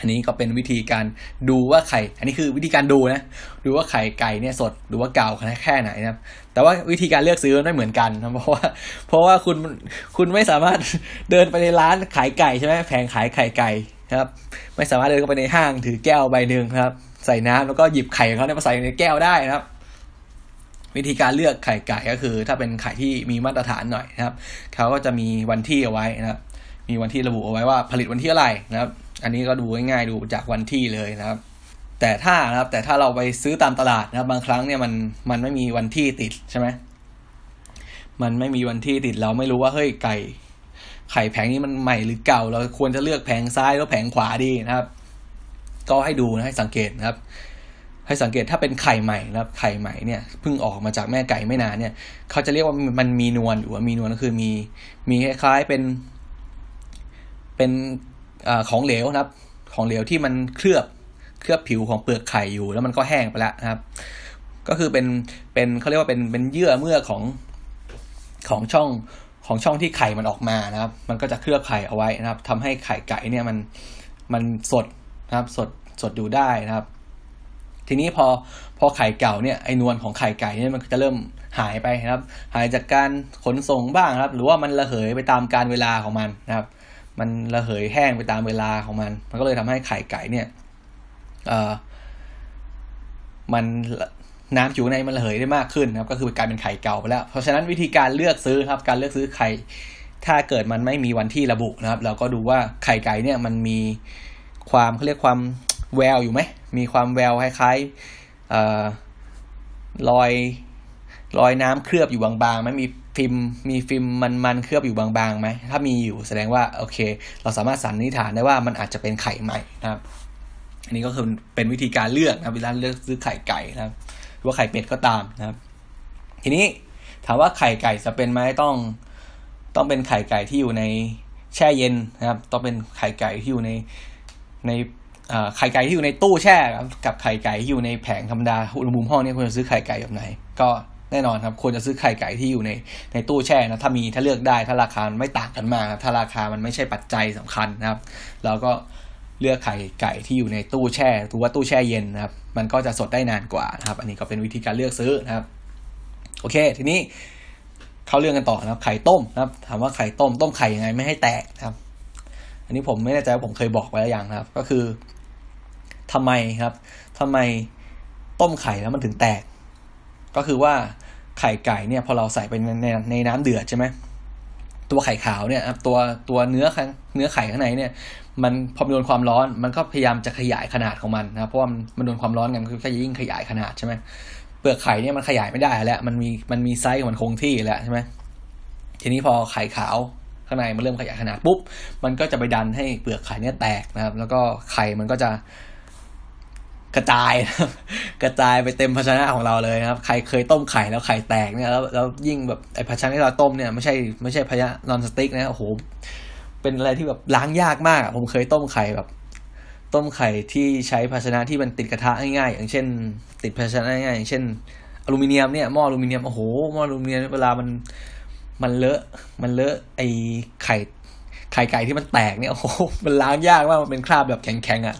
อันนี้ก็เป็นวิธีการดูว่าไข่ อันนี้คือวิธีการดูนะ ดูว่าไข่ไก่เนี่ยสดหรือว่าเก่าแค่ไหนนะครับ แต่ว่าวิธีการเลือกซื้อไม่เหมือนกันนะเพราะว่าเพราะว่าคุณคุณไม่สามารถเดินไปในร้านขายไก่ใช่ไหมแผงขายไข่ไก่ครับ ไม่สามารถเดินเข้าไปในห้างถือแก้วใบหนึ่งครับ ใส่น้ำแล้วก็หยิบไข่ของเขาเนี่ยมาใส่ในแก้วได้นะครับวิธีการเลือกไข่ไก่ก็คือ ถ้าเป็นไข่ที่มีมาตรฐานหน่อยนะครับเขาก็จะมีวันที่เอาไว้นะครับ มีวันที่ระบุเอาไว้ว่าผลิตวันที่อะไรนะครับ อันนี้ก็ดูง่ายๆดูจากวันที่เลยนะครับ แต่ถ้านะครับแต่ถ้าเราไปซื้อตามตลาดนะครับ บางครั้งเนี่ยมันมันไม่มีวันที่ติดใช่ไหมมันไม่มีวันที่ติดเราไม่รู้ว่าเฮ้ยไก่ ไข่แผงนี้มันใหม่หรือเก่า เราควรจะเลือกแผงซ้ายหรือแผงขวาดีนะครับ ก็ให้ดูนะให้สังเกตนะครับ ให้สังเกตถ้าเป็นไข่ใหม่นะครับ ไข่ใหม่เนี่ยเพิ่งออกมาจากแม่ไก่ไม่นานเนี่ยเขาจะเรียกว่ามันมีนวลอยู่ว่ามีนวลก็คือมีมีคล้ายๆเป็น เป็น อของเหลวนะครับ ของเหลวที่มันเคลือบเคลือบผิวของเปลือกไข่อยู่ แล้วมันก็แห้งไปแล้วนะครับ ก็คือเป็นเป็นเขาเรียกว่าเป็นเป็นเยื่อเมื่อของของช่องของช่องที่ไข่มันออกมานะครับ มันก็จะเคลือบไข่เอาไว้นะครับทำให้ไข่ไก่เนี่ยมันมันสดนะครับ สดสดอยู่ได้นะครับ ทีนี้พอพอไข่เก่าเนี่ยไอ้นวลของไข่ไก่เนี่ยมันจะเริ่มหายไปนะครับ หายจากการขนส่งบ้างครับ หรือว่ามันระเหยไปตามการเวลาของมันนะครับ มันระเหยแห้งไปตามเวลาของมัน มันก็เลยทำให้ไข่ไก่เนี่ยเอ่อมันน้ำอยู่ในมันระเหยได้มากขึ้นนะครับ ก็คือกลายเป็นไข่เก่าไปแล้ว เพราะฉะนั้นวิธีการเลือกซื้อครับ การเลือกซื้อไข่ ถ้าเกิดมันไม่มีวันที่ระบุนะครับ เราก็ดูว่าไข่ไก่เนี่ยมันมีความเขาเรียกความแววอยู่ไหม มีความแววคล้ายๆเออรอยรอยน้ำเคลือบอยู่บางๆไหมมี ฟิล์มมีฟิล์มมันๆเคลือบอยู่บางๆไหมถ้ามีอยู่แสดงว่าโอเค เราสามารถสันนิษฐานได้ว่ามันอาจจะเป็นไข่ใหม่นะครับ อันนี้ก็คือเป็นวิธีการเลือกนะเวลาเลือกซื้อไข่ไก่นะครับหรือว่าไข่เป็ดก็ตามนะครับ ทีนี้ถามว่าไข่ไก่จะเป็นไหมต้อง ต้องเป็นไข่ไก่ที่อยู่ในแช่เย็นนะครับ ต้องเป็นไข่ไก่ที่อยู่ในในไข่ไก่ที่อยู่ในตู้แช่กับไข่ไก่ที่อยู่ในแผงธรรมดาอุณหภูมิห้องนี่ควรจะซื้อไข่ไก่แบบไหน ก็ แน่นอนครับควรจะซื้อไข่ไก่ที่อยู่ในในตู้แช่นะถ้ามีถ้าเลือกได้ถ้าราคาไม่ต่างกันมากถ้าราคามันไม่ใช่ปัจจัยสำคัญนะครับ เราก็เลือกไข่ไก่ที่อยู่ในตู้แช่หรือว่าตู้แช่เย็นนะครับ มันก็จะสดได้นานกว่านะครับ อันนี้ก็เป็นวิธีการเลือกซื้อนะครับ โอเค ทีนี้เข้าเรื่องกันต่อนะครับ ไข่ต้มนะครับ ถามว่าไข่ต้มต้มไข่ยังไงไม่ให้แตกนะครับ อันนี้ผมไม่แน่ใจว่าผมเคยบอกไว้แล้วอย่างนะครับ ก็คือทำไมครับทำไมต้มไข่แล้วมันถึงแตก ก็คือว่า ไข่ไก่เนี่ยพอเราใส่ไปในในในน้ำเดือดใช่ไหมตัวไข่ขาวเนี่ยตัวตัวเนื้อเนื้อไข่ข้างในเนี่ย มันพอโดนความร้อนมันก็พยายามจะขยายขนาดของมันนะเพราะว่ามันโดนความร้อนไงมันก็ยิ่งขยายขนาดใช่ไหมเปลือกไข่เนี่ยมันขยายไม่ได้แล้วมันมีมันมีไซส์ของมันคงที่แล้วใช่ไหมทีนี้พอไข่ขาวข้างในมันเริ่มขยายขนาดปุ๊บมันก็จะไปดันให้เปลือกไข่เนี่ยแตกนะครับ แล้วก็ไข่มันก็จะ กระจาย กระจายไปเต็มภาชนะของเราเลยนะครับ ใครเคยต้มไข่แล้วไข่แตกเนี่ยแล้วแล้วยิ่งแบบไอ้ภาชนะที่เราต้มเนี่ยไม่ใช่ไม่ใช่ภาชนะนอนสติ๊กนะโอ้โหเป็นอะไรที่แบบล้างยากมากผมเคยต้มไข่แบบ ต้มไข่ที่ใช้ภาชนะที่มันติดกระทะง่ายๆอย่างเช่น ติดภาชนะง่ายๆอย่างเช่นอลูมิเนียมเนี่ยหม้ออลูมิเนียมโอ้โหหม้ออลูมิเนียมเวลามันมันเลอะมันเลอะไอไข่ไข่ไก่ที่มันแตกเนี่ยโอ้โหมันล้างยากมากมันเป็นคราบแบบแข็งๆอะ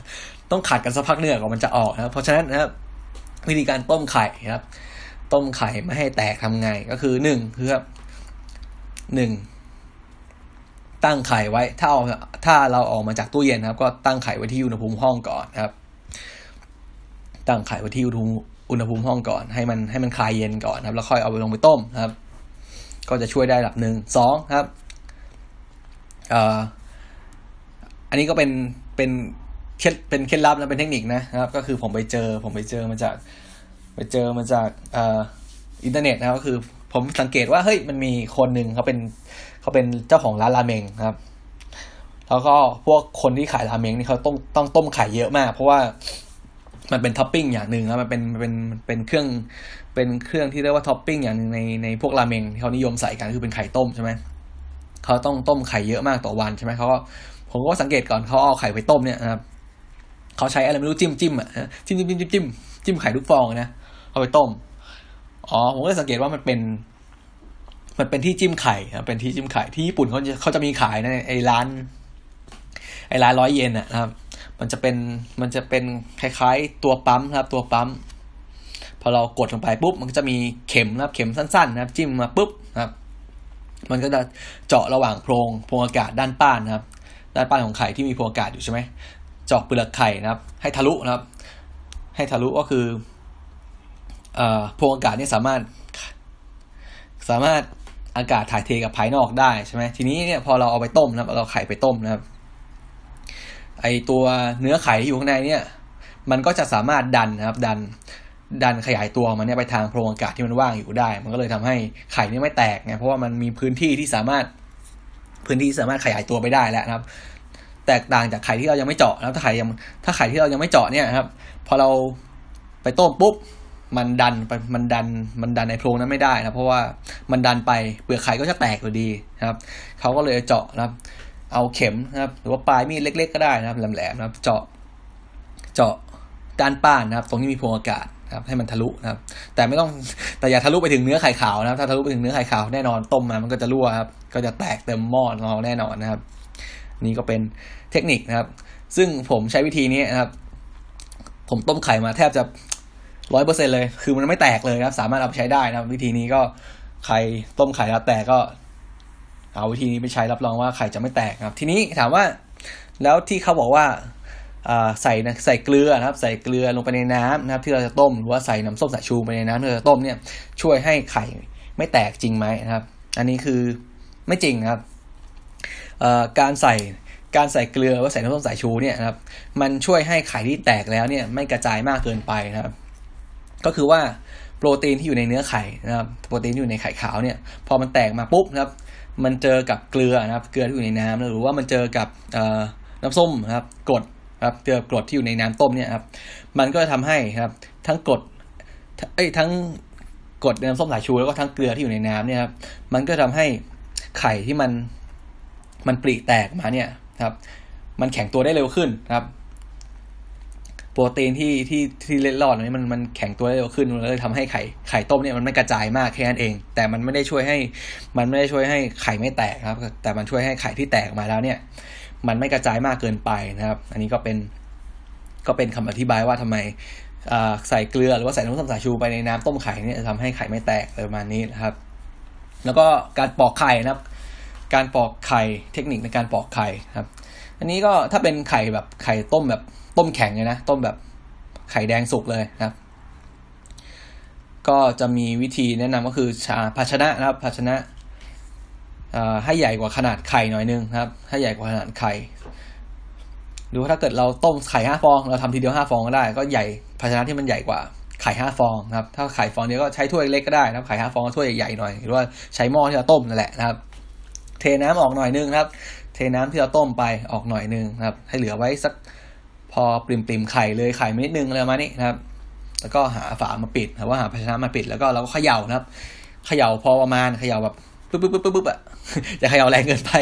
ต้องขัดกันสักพักเนื้อกว่ามันจะออกนะครับเพราะฉะนั้นนะครับวิธีการต้มไข่ครับ ต้มไข่ไม่ให้แตกทำไงก็คือหนึ่งคือครับหนึ่งตั้งไข่ไว้ถ้าเอาถ้าเราออกมาจากตู้เย็นนะครับ ก็ตั้งไข่ไว้ที่อุณหภูมิห้องก่อนนะครับ ตั้งไข่ไว้ที่อุณหภูมิอุณหภูมิห้องก่อนให้มันให้มันคลายเย็นก่อนนะครับ แล้วค่อยเอาไปลงไปต้มนะครับ ก็จะช่วยได้ระดับหนึ่งสองครับเอ่ออันนี้ก็เป็นเป็น เคล็ดเป็นเคล็ดลับนะเป็นเทคนิคนะครับ ก็คือผมไปเจอ ผมไปเจอมาจาก ไปเจอมาจากอ่าอินเทอร์เน็ตนะครับก็คือผมสังเกตว่าเฮ้ยมันมีคนหนึ่งเขาเป็นเขาเป็นเจ้าของร้านราเมงครับ แล้วก็พวกคนที่ขายราเมงนี่เขาต้องต้องต้มไข่เยอะมาก เพราะว่ามันเป็นท็อปปิ้งอย่างหนึ่งครับมันเป็นเป็นเป็นเครื่องเป็นเครื่องที่เรียกว่าท็อปปิ้งอย่างหนึ่งในในพวกราเมงที่เขานิยมใส่กันคือเป็นไข่ต้มใช่ไหมเขาต้องต้มไข่เยอะมากต่อวันใช่ไหมเขาก็ผมก็สังเกตก่อนเขาเอาไข่ไปต้มเนี่ยนะครับ เขาใช้อะไรไม่รู้จิ้มจิ้มอะจิ้มจิ้มจิ้มจิ้มจิ้มจิ้มไข่ทุกฟองนะเอาไปต้มอ๋อผมก็สังเกตว่ามันเป็น มันเป็นที่จิ้มไข่นะเป็นที่จิ้มไข่ที่ญี่ปุ่นเขาจะเขาจะมีขายในไอ้ร้าน ไอ้ร้านร้อยเยนนะครับ มันจะเป็นมันจะเป็นคล้ายๆ ตัวปั๊มครับ ตัวปั๊มพอเรากดลงไปปุ๊บมันก็จะมีเข็มนะครับ เข็มสั้นๆ นะครับ จิ้มมาปุ๊บนะครับ มันก็จะเจาะระหว่างโพรงโพรงอากาศด้านป้านนะครับ ด้านป้านของไข่ที่มีโพรงอากาศอยู่ใช่ไหม จอกเปลือกไข่นะครับ ให้ทะลุนะครับ ให้ทะลุก็คือพรงอากาศนี่สามารถ สามารถอากาศถ่ายเทกับภายนอกได้ใช่ไหมทีนี้เนี่ยพอเราเอาไปต้มนะครับเราไข่ไปต้มนะครับ ไอตัวเนื้อไข่ที่อยู่ข้างในเนี่ย มันก็จะสามารถดันนะครับ ดันดันขยายตัวมันเนี่ยไปทางโพรงอากาศที่มันว่างอยู่ได้ มันก็เลยทำให้ไข่นี่ไม่แตกไงเพราะว่ามันมีพื้นที่ที่สามารถพื้นที่สามารถขยายตัวไปได้แล้วนะครับ แตกต่างจากไข่ที่เรายังไม่เจาะแล้วถ้าไข่ยังถ้าไข่ที่เรายังไม่เจาะเนี่ยครับ พอเราไปต้มปุ๊บมันดันไปมันดันมันดันในโพรงนั้นไม่ได้นะเพราะว่ามันดันไปเปลือกไข่ก็จะแตกอยู่ดีนะครับเขาก็เลยเจาะนะครับ เอาเข็มนะครับ หรือว่าปลายมีดเล็ก ๆ ก็ได้นะครับแหลมๆนะครับ เจาะเจาะด้านป้านนะครับ ตรงที่มีโพรงอากาศครับให้มันทะลุนะครับ แต่ไม่ต้องแต่อย่าทะลุไปถึงเนื้อไข่ขาวนะครับ ถ้าทะลุไปถึงเนื้อไข่ขาวแน่นอนต้มมามันก็จะรั่วครับก็จะแตกเต็มหม้อเราแน่นอนนะครับ นี่ก็เป็นเทคนิคนะครับ ซึ่งผมใช้วิธีนี้นะครับ ผมต้มไข่มาแทบจะร้อยเปอร์เซ็นเลย คือมันไม่แตกเลยครับ สามารถเอาไปใช้ได้นะครับ วิธีนี้ก็ใครต้มไข่แล้วแตกก็ เอาวิธีนี้ไปใช้รับรองว่าไข่จะไม่แตกครับ ทีนี้ถามว่าแล้วที่เขาบอกว่าใส่ใส่เกลือนะครับ ใส่เกลือลงไปในน้ำนะครับ ที่เราจะต้มหรือว่าใส่น้ำส้มสายชูไปในน้ำที่เราจะต้มเนี่ยช่วยให้ไข่ไม่แตกจริงไหมนะครับ อันนี้คือไม่จริงนะครับ การใส่การใส่เกลือว่าใส่น้ำส้มสายชูเนี่ยนะครับ มันช่วยให้ไข่ที่แตกแล้วเนี่ยไม่กระจายมากเกินไปนะครับ ก็คือว่าโปรตีนที่อยู่ในเนื้อไข่นะครับ โปรตีนที่อยู่ในไข่ขาวเนี่ย พอมันแตกมาปุ๊บนะครับ มันเจอกับเกลือนะครับ เกลือที่อยู่ในน้ำหรือว่ามันเจอกับน้ำส้มนะครับกรดครับเจอกรดที่อยู่ในน้ำต้มเนี่ยครับ มันก็จะทำให้ครับ ทั้งกรดเอ้ยทั้งกรดในน้ำส้มสายชูแล้วก็ทั้งเกลือที่อยู่ในน้ำเนี่ยครับ มันก็ทำให้ไข่ที่มัน มันปริแตกมาเนี่ยครับ มันแข็งตัวได้เร็วขึ้นครับ โปรตีนที่ที่ที่เล็ดรอดนี้มันมันแข็งตัวได้เร็วขึ้นเลยทำให้ไข่ไข่ต้มเนี่ยมันไม่กระจายมากแค่นั้นเอง แต่มันไม่ได้ช่วยให้ มันไม่ได้ช่วยให้ไข่ไม่แตกครับ แต่มันช่วยให้ไข่ที่แตกมาแล้วเนี่ย มันไม่กระจายมากเกินไปนะครับ อันนี้ก็เป็นก็เป็นคำอธิบายว่าทำไมใส่เกลือหรือว่าใส่น้ำส้มสายชูไปในน้ำต้มไข่เนี่ยทำให้ไข่ไม่แตกประมาณนี้นะครับ แล้วก็การปอกไข่นะครับ การปอกไข่เทคนิคในการปอกไข่ครับ อันนี้ก็ถ้าเป็นไข่แบบไข่ต้มแบบต้มแข็งเลยนะ ต้มแบบไข่แดงสุกเลยนะครับ ก็จะมีวิธีแนะนำก็คือชาภาชนะนะครับ ภาชนะให้ใหญ่กว่าขนาดไข่หน่อยนึงนะครับ ให้ใหญ่กว่าขนาดไข่หรือว่าถ้าเกิดเราต้มไข่ห้าฟอง เราทำทีเดียวห้าฟองก็ได้ ก็ใหญ่ภาชนะที่มันใหญ่กว่าไข่ห้าฟองนะครับ ถ้าไข่ฟองเดียวก็ใช้ถ้วยเล็กก็ได้นะครับไข่ห้าฟองก็ถ้วยใหญ่หน่อย หรือว่าใช้หม้อที่เราต้มนั่นแหละนะครับ เทน้ำออกหน่อยนึงครับ เทน้ำที่เราต้มไปออกหน่อยนึงครับ ให้เหลือไว้สักพอปริมปริมไข่เลยไข่ไม่นิดนึงอะไรมานี้นะครับ แล้วก็หาฝามาปิดหรือว่าหาภาชนะมาปิดแล้วก็เราก็เขย่านะครับ เขย่าพอประมาณเขย่าแบบปึ๊บปึ๊บปึ๊บปึ๊บอะจะเขย่าแรงเกินไป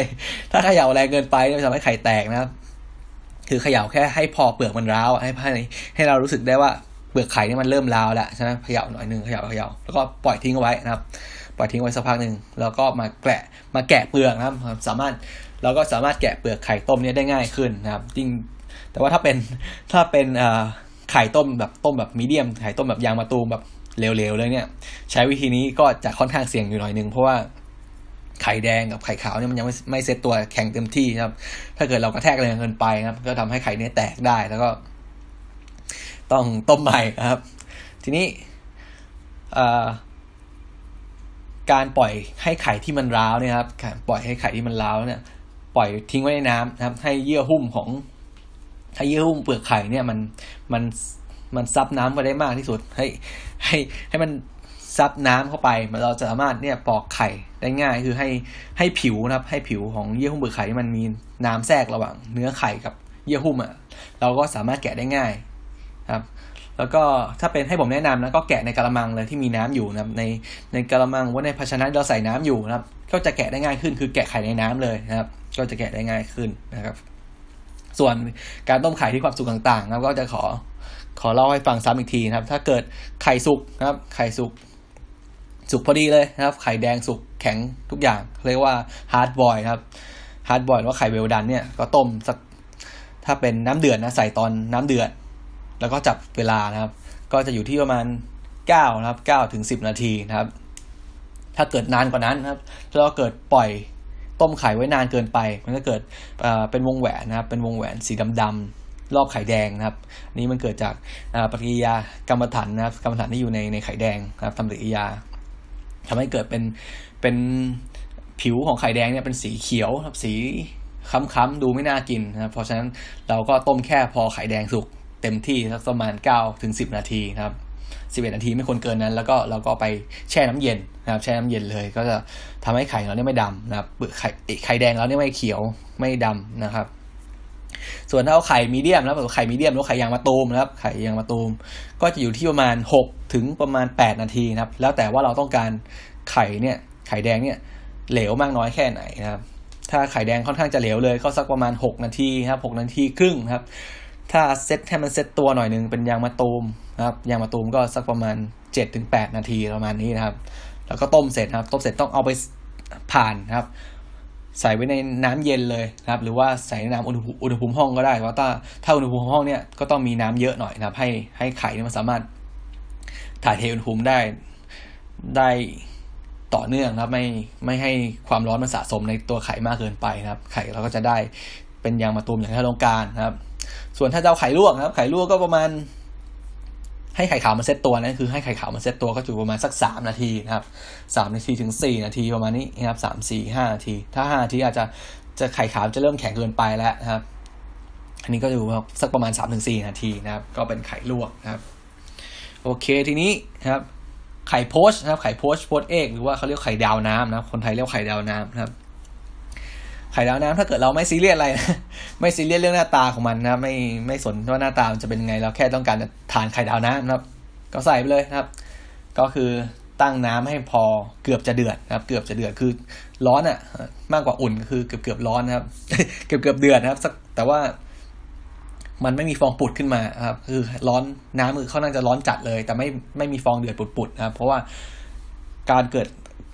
ถ้าเขย่าแรงเกินไปจะทำให้ไข่แตกนะครับ คือเขย่าแค่ให้พอเปลือกมันร้าวให้ให้ให้เรารู้สึกได้ว่าเปลือกไข่นี่มันเริ่มร้าวแล้วใช่ไหมเขย่าหน่อยนึงเขย่าเขย่าแล้วก็ปล่อยทิ้งเอาไว้นะครับ ปล่อยทิ้งไว้สักพักหนึ่งแล้วก็มาแกะมาแกะเปลือกนะครับ สามารถเราก็สามารถแกะเปลือกไข่ต้มนี้ได้ง่ายขึ้นนะครับจริงแต่ว่าถ้าเป็นถ้าเป็นไข่ต้มแบบต้มแบบมีเดียมไข่ต้มแบบยางมะตูมแบบเร็วๆเลยเนี่ย ใช้วิธีนี้ก็จะค่อนข้างเสี่ยงอยู่หน่อยนึงเพราะว่าไข่แดงกับไข่ขาวเนี่ยมันยังไม่ไม่เซตตัวแข็งเต็มที่ครับ ถ้าเกิดเรากระแทกแรงเกินไปครับ ก็ทำให้ไข่เนี่ยแตกได้แล้วก็ ต้องต้มใหม่ครับ ทีนี้ การปล่อยให้ไข่ที่มันร้าวเนี่ยครับปล่อยให้ไข่ที่มันร้าวเนี่ยปล่อยทิ้งไว้ในน้ำนะครับ ให้เยื่อหุ้มของให้เยื่อหุ้มเปลือกไข่เนี่ยมันมันมันซับน้ำไปได้มากที่สุด ให้ให้ให้มันซับน้ำเข้าไปเราจะสามารถเนี่ยปอกไข่ได้ง่าย คือให้ให้ผิวนะครับ ให้ผิวของเยื่อหุ้มเปลือกไข่ที่มันมีน้ำแทรกระหว่าง เนื้อไข่กับเยื่อหุ้มอะเราก็สามารถแกะได้ง่าย แล้วก็ถ้าเป็นให้ผมแนะนำนะก็แกะในกระมังเลยที่มีน้ำอยู่นะครับในในกระมังว่าในภาชนะเราใส่น้ำอยู่นะครับ ก็จะแกะได้ง่ายขึ้น คือแกะไข่ในน้ำเลยนะครับ ก็จะแกะได้ง่ายขึ้นนะครับ ส่วนการต้มไข่ที่ความสุกต่างๆนะครับก็จะขอขอเล่าให้ฟังซ้ำอีกทีนะครับ ถ้าเกิดไข่สุกนะครับ ไข่สุกสุกพอดีเลยนะครับ ไข่แดงสุกแข็งทุกอย่าง เรียกว่า hard boil ครับ hard boil หรือว่าไข่ well done เนี่ยก็ต้มสักถ้าเป็นน้ำเดือดนะใส่ตอนน้ำเดือด แล้วก็จับเวลานะครับ ก็จะอยู่ที่ประมาณเก้านะครับเก้าถึงสิบนาทีนะครับ ถ้าเกิดนานกว่านั้นนะครับถ้าเราเกิดปล่อยต้มไข่ไว้นานเกินไป มันก็เกิดเป็นวงแหวนนะครับ เป็นวงแหวนสีดำๆรอบไข่แดงนะครับนี่มันเกิดจากปฏิกิริยากรรมฐานนะครับกรรมฐานที่อยู่ในในไข่แดงนะครับทำปฏิกิริยาทำให้เกิดเป็นเป็นผิวของไข่แดงเนี่ยเป็นสีเขียวครับสีค้ำๆดูไม่น่ากินนะครับเพราะฉะนั้นเราก็ต้มแค่พอไข่แดงสุก เต็มที่สักประมาณ9ถึง10 นาทีนะครับ11 นาทีไม่ควรเกินนั้น แล้วก็เราก็ไปแช่น้ำเย็นนะครับแช่น้ำเย็นเลย ก็จะทำให้ไข่เราเนี่ยไม่ดำนะครับไข่ไข่แดงเราเนี่ยไม่เขียวไม่ดำนะครับ ส่วนถ้าเอาไข่มีเดียมนะไข่มีเดียมหรือไข่ยางมะตูมนะครับไข่ยางมะตูม ก็จะอยู่ที่ประมาณ 6 ถึงประมาณ 8 นาทีนะครับ แล้วแต่ว่าเราต้องการไข่เนี่ยไข่แดงเนี่ยเหลวมากน้อยแค่ไหนนะครับถ้าไข่แดงค่อนข้างจะเหลวเลยก็สักประมาณ 6 นาทีครับ6นาทีครึ่งครับ ถ้าเซตให้มันเซตตัวหน่อยหนึ่งเป็นยางมะตูมนะครับยางมะตูมก็สักประมาณ 7-8ถึงนาทีประมาณนี้นะครับ แล้วก็ต้มเสร็จครับ ต้มเสร็จต้องเอาไปผ่านนะครับ ใส่ไว้ในน้ำเย็นเลยนะครับ หรือว่าใส่ในน้ำอุณหภูมิห้องก็ได้ว่าถ้าถ้าอุณหภูมิห้องเนี่ยก็ต้องมีน้ำเยอะหน่อยนะครับ ให้ให้ไข่นี่มันสามารถถ่ายเทอุณหภูมิได้ได้ต่อเนื่องนะครับไม่ไม่ให้ความร้อนมันสะสมในตัวไข่มากเกินไปนะครับ ไข่เราก็จะได้เป็นยางมะตูมอย่างที่เราต้องการนะครับ ส่วนถ้าจะเอาไข่ลวกนะครับ ไข่ลวกก็ประมาณ ให้ไข่ขาวมาเซตตัวนะคือให้ไข่ขาวมาเซตตัวก็อยู่ประมาณสักสามนาทีนะครับสามนาทีถึงสี่นาทีประมาณนี้นะครับสามสี่ห้านาที ถ้าห้านาทีอาจจะจะไข่ขาวจะเริ่มแข็งเกินไปแล้วนะครับ อันนี้ก็อยู่สักประมาณสามถึงสี่นาทีนะครับ ก็เป็นไข่ลวกนะครับ โอเคทีนี้นะครับไข่โพชนะครับไข่โพชโพชเอกหรือว่าเขาเรียกไข่ดาวน้ำนะคนไทยเรียกไข่ดาวน้ำนะครับ ไข่ดาวน้ำถ้าเกิดเราไม่ซีเรียสอะไรนะไม่ซีเรียสเรื่องหน้าตาของมันนะไม่ไม่สนว่าหน้าตามันจะเป็นไงเราแค่ต้องการทานไข่ดาวน้ำนะครับ ก็ใส่ไปเลยนะครับ ก็คือตั้งน้ำให้พอเกือบจะเดือดนะครับ เกือบจะเดือดคือร้อนอะ่ะ มากกว่าอุ่นคือเกือบเกือบร้อนนะครับ เกือบเกือบเดือดนะครับ แต่ว่ามันไม่มีฟองปุดขึ้นมาครับ คือร้อนน้ำมือเขาน่าจะร้อนจัดเลย แต่ไม่ไม่มีฟองเดือดปุดๆนะครับ เพราะว่าการเกิด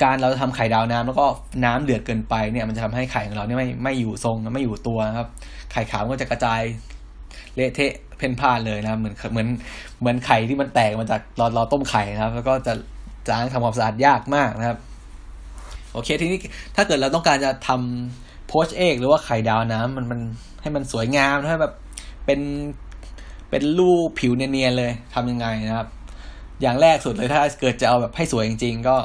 การเราจะทำไข่ดาวน้ำแล้วก็น้ำเดือดเกินไปเนี่ยมันจะทำให้ไข่ของเราเนี่ยไม่ไม่อยู่ทรงไม่อยู่ตัวนะครับ ไข่ขาวก็จะกระจายเละเทะเพ่นพ่านเลยนะเหมือนเหมือนเหมือนไข่ที่มันแตกมาจากเราเราต้มไข่นะครับ แล้วก็จะจะทำความสะอาดยากมากนะครับ โอเคทีนี้ถ้าเกิดเราต้องการจะทำโพชเอกหรือว่าไข่ดาวน้ำมันมันให้มันสวยงามให้แบบเป็นเป็นรูปผิวเนียนๆเลยทำยังไงนะครับ อย่างแรกสุดเลยถ้าเกิดจะเอาแบบให้สวยจริง ๆ ก็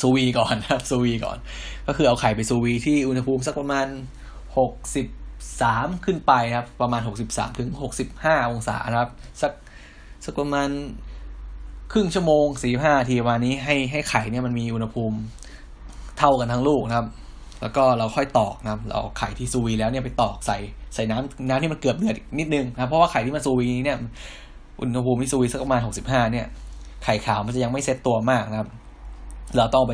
ซูวีก่อนนะครับซูวีก่อน ก็คือเอาไข่ไปซูวีที่อุณหภูมิสักประมาณหกสิบสามขึ้นไปครับ ประมาณหกสิบสามถึงหกสิบห้าองศานะครับ สักสักประมาณครึ่งชั่วโมงสี่ห้าทีประมาณนี้ให้ให้ไข่เนี่ยมันมีอุณหภูมิเท่ากันทั้งลูกนะครับ แล้วก็เราค่อยตอกนะครับเราเอาไข่ที่ซูวีแล้วเนี่ยไปตอกใส่ใส่น้ำน้ำที่มันเกือบเดือดนิดนึงนะเพราะว่าไข่ที่มันซูวีเนี่ยอุณหภูมิที่ซูวีสักประมาณหกสิบห้าเนี่ยไข่ขาวมันจะยังไม่เซ็ตตัวมากนะครับ เราต้องไป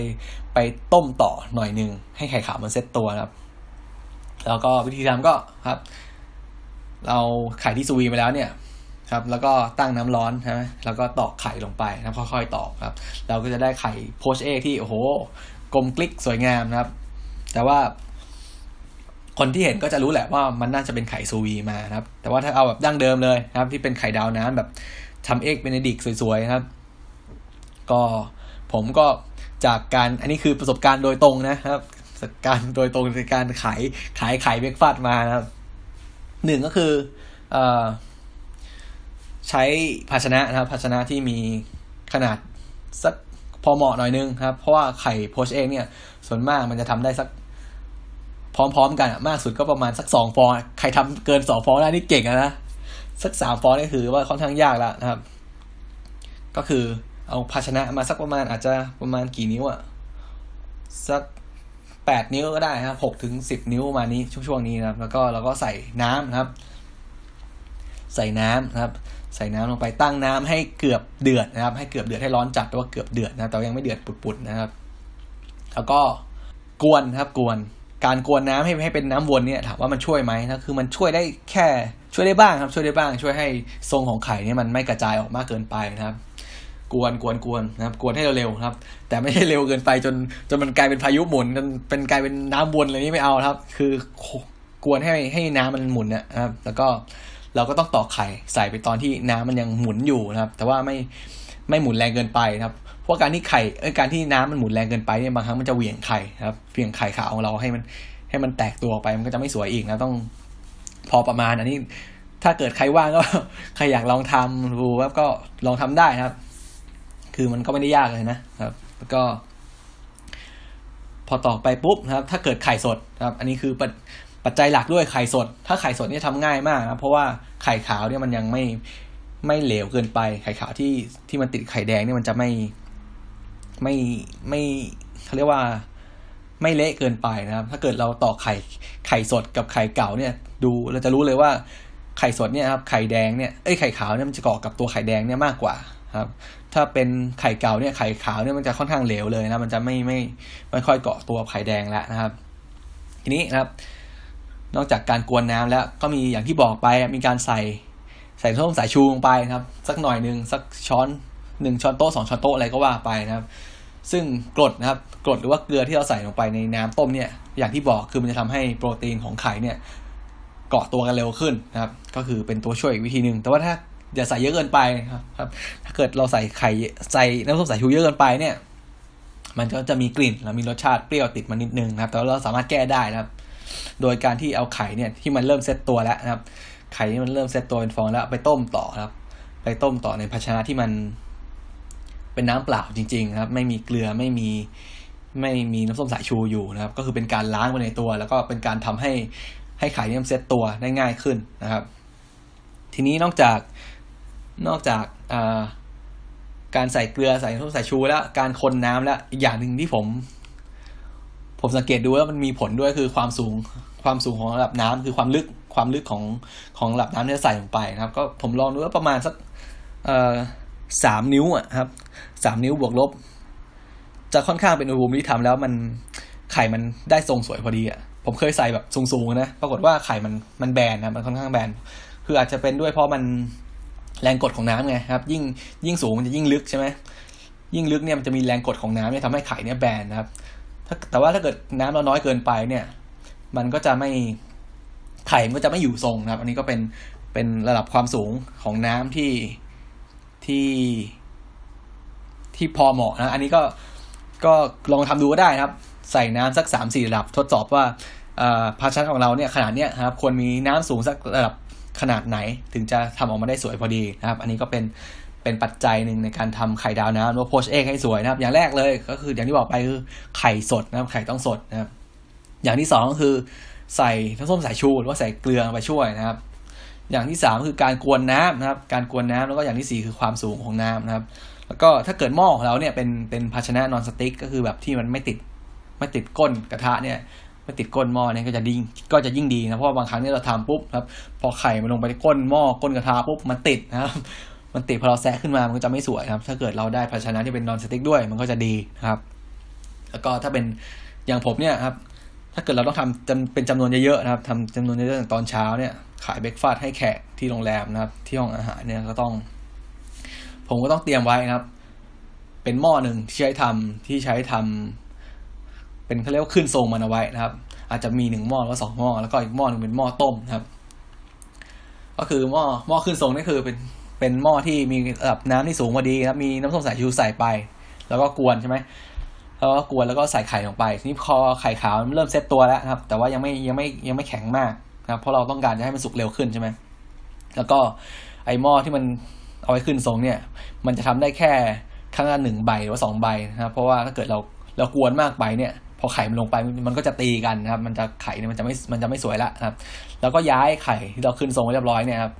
ไปต้มต่อหน่อยหนึ่งให้ไข่ขาวมันเซ็ตตัวนะครับ แล้วก็วิธีทำก็ครับ เราไข่ที่ซูวีไปแล้วเนี่ยครับ แล้วก็ตั้งน้ำร้อนใช่ไหมแล้วก็ตอกไข่ลงไปนะค่อยๆตอกครับ เราก็จะได้ไข่โพชเอกที่โอ้โหกลมกลิกสวยงามนะครับ แต่ว่า คนที่เห็นก็จะรู้แหละว่ามันน่าจะเป็นไข่ซูวีมานะครับ แต่ว่าถ้าเอาแบบดั้งเดิมเลยนะครับ ที่เป็นไข่ดาวน้ำแบบทำเอ็กเบเนดิกสวยๆนะครับ ก็ผมก็ จากการอันนี้คือประสบการณ์โดยตรงนะครับประสบการณ์โดยตรงในการขายขายไข่เบรกฟาดมานะครับหนึ่งก็คือเอใช้ภาชนะนะครับ ภาชนะที่มีขนาดสักพอเหมาะหน่อยนึงครับ เพราะว่าไข่โพชเองเนี่ย ส่วนมากมันจะทำได้สัก พร้อมๆกันมากสุดก็ประมาณสักสองฟองใครทำเกินสองฟองได้นี่เก่งนะสักสามฟองนี่คือว่าค่อนข้างยากแล้วนะครับ ก็คือ เอาภาชนะมาสักประมาณอาจจะประมาณกี่นิ้วอะสักแปดนิ้วก็ได้ครับหกถึงสิบนิ้วมานี้ช่วงๆนี้นะครับ แล้วก็เราก็ใส่น้ำนะครับ ใส่น้ำนะครับ ใส่น้ำลงไปตั้งน้ำให้เกือบเดือดนะครับ ให้เกือบเดือดให้ร้อนจัดแต่ว่าเกือบเดือดนะแต่ยังไม่เดือดปุดๆนะครับ แล้วก็กวนครับกวนการกวนน้ำให้ให้เป็นน้ำวนเนี่ยถามว่ามันช่วยไหมนะคือมันช่วยได้แค่ช่วยได้บ้างครับช่วยได้บ้าง ช่วยให้ทรงของไข่เนี่ยมันไม่กระจายออกมากเกินไปนะครับ กวนกวนกวนนะครับกวนให้เร็วๆครับ แต่ไม่ให้เร็วเกินไปจนจนมันกลายเป็นพายุหมุนจนเป็นกลายเป็นน้ำวนอะไรนี้ไม่เอาครับ คือกวนให้ให้น้ำมันหมุนนะครับ แล้วก็เราก็ต้องตอกไข่ใส่ไปตอนที่น้ำมันยังหมุนอยู่นะครับ แต่ว่าไม่ไม่หมุนแรงเกินไปนะครับเพราะการที่ไข่เอ้การที่น้ำมันหมุนแรงเกินไปเนี่ยบางครั้งมันจะเหวี่ยงไข่ครับเหวี่ยงไข่ขาวของเราให้มันให้มันแตกตัวไปมันก็จะไม่สวยอีกนะต้องพอประมาณอันนี้ถ้าเกิดใครว่างก็ใครอยากลองทำดูครับก็ลองทำได้นะครับ คือมันก็ไม่ได้ยากเลยนะครับ แล้วก็ พอต่อไปปุ๊บนะครับ ถ้าเกิดไข่สดครับ อันนี้คือปัจปัจจัยหลักด้วยไข่สด ถ้าไข่สดเนี่ยทำง่ายมากนะเพราะว่าไข่ขาวเนี่ยมันยังไม่ไม่เหลวเกินไป ไข่ขาวที่ที่มันติดไข่แดงเนี่ยมันจะไม่ไม่ไม่เขาเรียกว่าไม่เละเกินไปนะครับ ถ้าเกิดเราต่อไข่ไข่สดกับไข่เก่าเนี่ย ดูเราจะรู้เลยว่าไข่สดเนี่ยครับไข่แดงเนี่ยเอ้ยไข่ขาวเนี่ยมันจะเกาะกับตัวไข่แดงเนี่ยมากกว่าครับ ถ้าเป็นไข่เก่าเนี่ยไข่ขาวเนี่ยมันจะค่อนข้างเหลวเลยนะมันจะไม่ไม่ไม่ค่อยเกาะตัวไข่แดงแล้วนะครับ ทีนี้นะครับ นอกจากการกวนน้ำแล้วก็มีอย่างที่บอกไปมีการใส่ใส่ส้มสายชูลงไปนะครับ สักหน่อยหนึ่งสักช้อนหนึ่งช้อนโต๊ะสองช้อนโต๊ะอะไรก็ว่าไปนะครับ ซึ่งกรดนะครับกรดหรือว่าเกลือที่เราใส่ลงไปในน้ำต้มเนี่ย อย่างที่บอกคือมันจะทำให้โปรตีนของไข่เนี่ยเกาะตัวกันเร็วขึ้นนะครับ ก็คือเป็นตัวช่วยอีกวิธีหนึ่งแต่ว่าถ้า อย่าใส่เยอะเกินไปครับ ถ้าเกิดเราใส่ไข่ใส่น้ำส้มสายชูเยอะเกินไปเนี่ย มันก็จะมีกลิ่นแล้วมีรสชาติเปรี้ยวติดมานิดนึงนะครับ แต่เราสามารถแก้ได้นะครับ โดยการที่เอาไข่เนี่ยที่มันเริ่มเซตตัวแล้วนะครับ ไข่ที่มันเริ่มเซตตัวเป็นฟองแล้วไปต้มต่อครับ ไปต้มต่อในภาชนะที่มันเป็นน้ำเปล่าจริง ๆ ครับ ไม่มีเกลือไม่มีไม่มีน้ำส้มสายชูอยู่นะครับ ก็คือเป็นการล้างไปในตัว แล้วก็เป็นการทำให้ให้ไข่เนี่ยเซตตัวได้ง่ายขึ้นนะครับ ทีนี้นอกจาก นอกจากการใส่เกลือใส่ส้มสายชูแล้วการคนน้ำแล้วอีกอย่างหนึ่งที่ผม ผมสังเกตดูว่ามันมีผลด้วยคือความสูงความสูงของระดับน้ำคือความลึกความลึกของของระดับน้ำที่ใส่ลงไปนะครับ ก็ผมลองดูว่าประมาณสักสามนิ้วอะครับสามนิ้วบวกลบ จะค่อนข้างเป็นอุณหภูมิที่ทำแล้วมันไข่มันได้ทรงสวยพอดีอะผมเคยใส่แบบสูงๆนะปรากฏว่าไข่มันมันแบนนะมันค่อนข้างแบนคืออาจจะเป็นด้วยเพราะมัน แรงกดของน้ำไงครับ ยิ่งยิ่งสูงมันจะยิ่งลึกใช่ไหมยิ่งลึกเนี่ยมันจะมีแรงกดของน้ำเนี่ยทำให้ไข่เนี่ยแบนนะครับแต่ว่าถ้าเกิดน้ำเราน้อยเกินไปเนี่ย มันก็จะไม่ไข่มันก็จะไม่อยู่ทรงนะครับ อันนี้ก็เป็นเป็นระดับความสูงของน้ำที่ที่ที่พอเหมาะนะ อันนี้ก็ก็ลองทำดูก็ได้นะครับ ใส่น้ำสักสามสี่ระดับ ทดสอบว่าภาชนะของเราเนี่ยขนาดเนี้ยครับควรมีน้ำสูงสักระดับ ขนาดไหนถึงจะทำออกมาได้สวยพอดีนะครับ อันนี้ก็เป็นเป็นปัจจัยหนึ่งในการทำไข่ดาวน้ำหรือโพชเอกให้สวยนะครับ อย่างแรกเลยก็คืออย่างที่บอกไปคือไข่สดนะครับไข่ต้องสดนะครับ อย่างที่สองก็คือใส่น้ำส้มสายชูหรือว่าใส่เกลือไปช่วยนะครับ อย่างที่สามคือการกวนน้ำนะครับ การกวนน้ำแล้วก็อย่างที่สี่คือความสูงของน้ำนะครับ แล้วก็ถ้าเกิดหม้อของเราเนี่ยเป็นเป็นภาชนะนอนสติ๊กก็คือแบบที่มันไม่ติดไม่ติดก้นกระทะเนี่ย ไม่ติดก้นหม้อเนี่ยก็จะยิ่งก็จะยิ่งดีนะเพราะบางครั้งเนี่ยเราทำปุ๊บครับ พอไข่มันลงไปในก้นหม้อก้นกระทะปุ๊บมันติดนะครับมันติดพอเราแซะขึ้นมามันก็จะไม่สวยครับ ถ้าเกิดเราได้ภาชนะที่เป็นนอนสติ๊กด้วย มันก็จะดีนะครับ แล้วก็ถ้าเป็นอย่างผมเนี่ยครับ ถ้าเกิดเราต้องทำจำเป็นจำนวนเยอะๆนะครับทำจำนวนเยอะๆตอนเช้าเนี่ย ขายเบรกฟาสต์ให้แขกที่โรงแรมนะครับ ที่ห้องอาหารเนี่ยก็ต้อง ผมก็ต้องเตรียมไว้นะครับ เป็นหม้อหนึ่งที่ใช้ทำที่ใช้ทำ เป็นเขาเรียกว่าขึ้นทรงมันเอาไว้นะครับ อาจจะมีหนึ่งหม้อแล้วสองหม้อแล้วก็อีกหม้อหนึ่งเป็นหม้อต้มนะครับ ก็คือหม้อหม้อขึ้นทรงนี่คือเป็นเป็นหม้อที่มีระดับน้ำที่สูงพอดีนะครับมีน้ำส้มสายชูใส่ไป แล้วก็กวนใช่ไหมแล้วก็กวนแล้วก็ใส่ไข่ลงไปทีนี้พอไข่ขาวเริ่มเซตตัวแล้วครับ แต่ว่ายังไม่ยังไม่ยังไม่แข็งมากนะครับ เพราะเราต้องการจะให้มันสุกเร็วขึ้นใช่ไหมแล้วก็ไอหม้อที่มันเอาไว้ขึ้นทรงเนี่ย มันจะทำได้แค่ครั้งละหนึ่งใบหรือว่าสองใบนะครับ เพราะว่าถ้าเกิดเราเรากวนมากไปเนี่ย พอไข่มันลงไปมันก็จะตีกันนะครับ มันจะไข่เนี่ยมันจะไม่มันจะไม่สวยละนะครับ แล้วก็ย้ายไข่ที่เราขึ้นทรงไว้เรียบร้อยเนี่ยครับ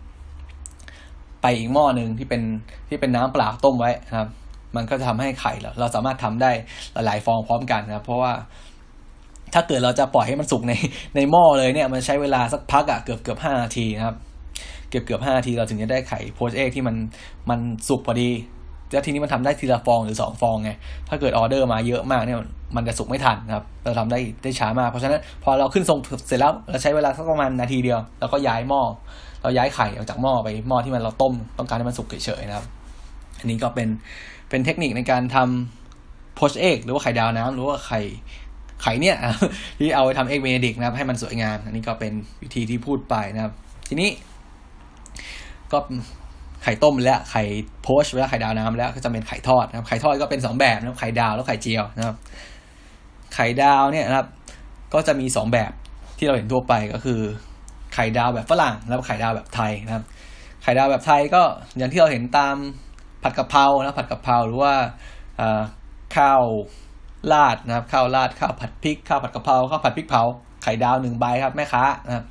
ไปอีกหม้อหนึ่งที่เป็นที่เป็นน้ำเปล่าต้มไว้นะครับ มันก็จะทำให้ไข่เราเราสามารถทำได้หลายฟองพร้อมกันนะครับ เพราะว่าถ้าเกิดเราจะปล่อยให้มันสุกในในหม้อเลยเนี่ย มันใช้เวลาสักพักอะเกือบเกือบห้านาทีนะครับ เกือบเกือบห้านาทีเราถึงจะได้ไข่โพชเอกที่มันมันสุกพอดี แล้วทีนี้มันทำได้ทีละฟองหรือสองฟองไง ถ้าเกิดออเดอร์มาเยอะมากเนี่ยมันจะสุกไม่ทันนะครับ เราทำได้ได้ช้ามาก เพราะฉะนั้นพอเราขึ้นทรงเสร็จแล้วเราใช้เวลาสักประมาณนาทีเดียวแล้วก็ย้ายหม้อ เราย้ายไข่ออกจากหม้อไปหม้อที่มันเราต้มต้องการให้มันสุกเฉยๆนะครับ อันนี้ก็เป็นเป็นเทคนิคในการทำโพชเอกหรือว่าไข่ดาวน้ำหรือว่าไข่ไข่เนี่ยที่เอาไปทำเอกเบเนดิกนะครับให้มันสวยงาม อันนี้ก็เป็นวิธีที่พูดไปนะครับ ทีนี้ก็ ไข่ต้มแล้วไข่โพชแล้วไข่ดาวน้ำแล้วก็จะเป็นไข่ทอดนะครับ ไข่ทอดก็เป็นสองแบบนะครับไข่ดาวแล้วไข่เจียวนะครับ ไข่ดาวเนี่ยนะครับ ก็จะมีสองแบบที่เราเห็นทั่วไปก็คือ ไข่ดาวแบบฝรั่งแล้วไข่ดาวแบบไทยนะครับ ไข่ดาวแบบไทยก็อย่างที่เราเห็นตามผัดกะเพรานะผัดกะเพราหรือว่าข้าวราดนะครับข้าวราดข้าวผัดพริกข้าวผัดกะเพราข้าวผัดพริกเผาไข่ดาวหนึ่งใบครับแม่ค้านะครับ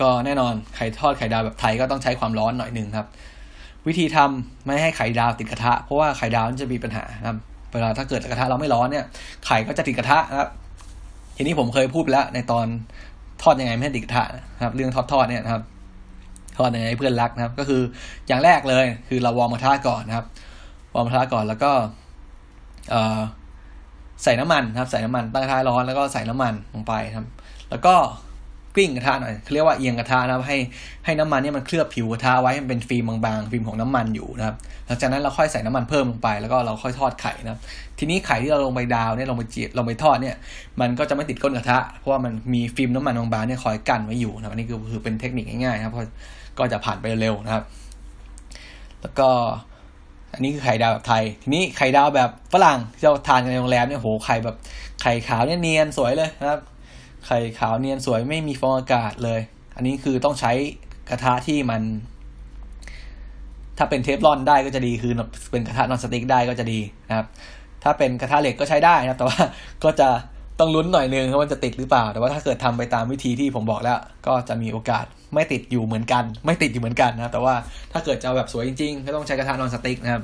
ก็แน่นอนไข่ทอดไข่ดาวแบบไทยก็ต้องใช้ความร้อนหน่อยหนึ่งครับ วิธีทำไม่ให้ไข่ดาวติดกระทะ เพราะว่าไข่ดาวจะมีปัญหาครับ เวลาถ้าเกิดกระทะเราไม่ร้อนเนี่ยไข่ก็จะติดกระทะครับ ทีนี้ผมเคยพูดไปแล้วในตอนทอดยังไงไม่ให้ติดกระทะนะครับ เรื่องทอดทอดเนี่ยนะครับทอดยังไงให้เพื่อนรักนะครับ ก็คืออย่างแรกเลย คือเรา warm กระทะก่อนนะครับ warm กระทะก่อนแล้วก็ใส่น้ำมันครับ ใส่น้ำมันตั้งกระทะร้อนแล้วก็ใส่น้ำมันลงไปครับ แล้วก็ ลิ้งกระทะหน่อยเรียกว่าเอียงกระทะนะครับให้ให้น้ำมันเนี่ยมันเคลือบผิวกระทะไว้ให้มันเป็นฟิล์มบางๆ ฟิล์มของน้ำมันอยู่นะครับหลังจากนั้นเราค่อยใส่น้ำมันเพิ่มลงไปแล้วก็เราค่อยทอดไข่นะครับทีนี้ไข่ที่เราลงไปดาวเนี่ยลงไปจีลงไปทอดเนี่ยมันก็จะไม่ติดก้นกระทะ เพราะว่ามันมีฟิล์มน้ำมันบางๆเนี่ยคอยกั้นไว้อยู่นะอันนี้คือคือเป็นเทคนิคง่ายๆนะครับก็จะผ่านไปเร็วนะครับ แล้วก็อันนี้คือไข่ดาวแบบไทย ทีนี้ไข่ดาวแบบฝรั่งที่เราทานในโรงแรมเนี่ยโหไข่แบบไข่ขาวเนี่ยเนียนสวยเลยนะครับ ไข่ขาวเนียนสวยไม่มีฟองอากาศเลย อันนี้คือต้องใช้กระทะที่มัน ถ้าเป็นเทฟลอนได้ก็จะดีคือเป็นกระทะนอนสติ๊กได้ก็จะดีนะครับ ถ้าเป็นกระทะเหล็กก็ใช้ได้นะครับ แต่ว่าก็จะต้องลุ้นหน่อยนึงว่ามันจะติดหรือเปล่า แต่ว่าถ้าเกิดทำไปตามวิธีที่ผมบอกแล้ว ก็จะมีโอกาสไม่ติดอยู่เหมือนกัน ไม่ติดอยู่เหมือนกันนะแต่ว่าถ้าเกิดจะแบบสวยจริงๆก็ต้องใช้กระทะนอนสติ๊กนะครับ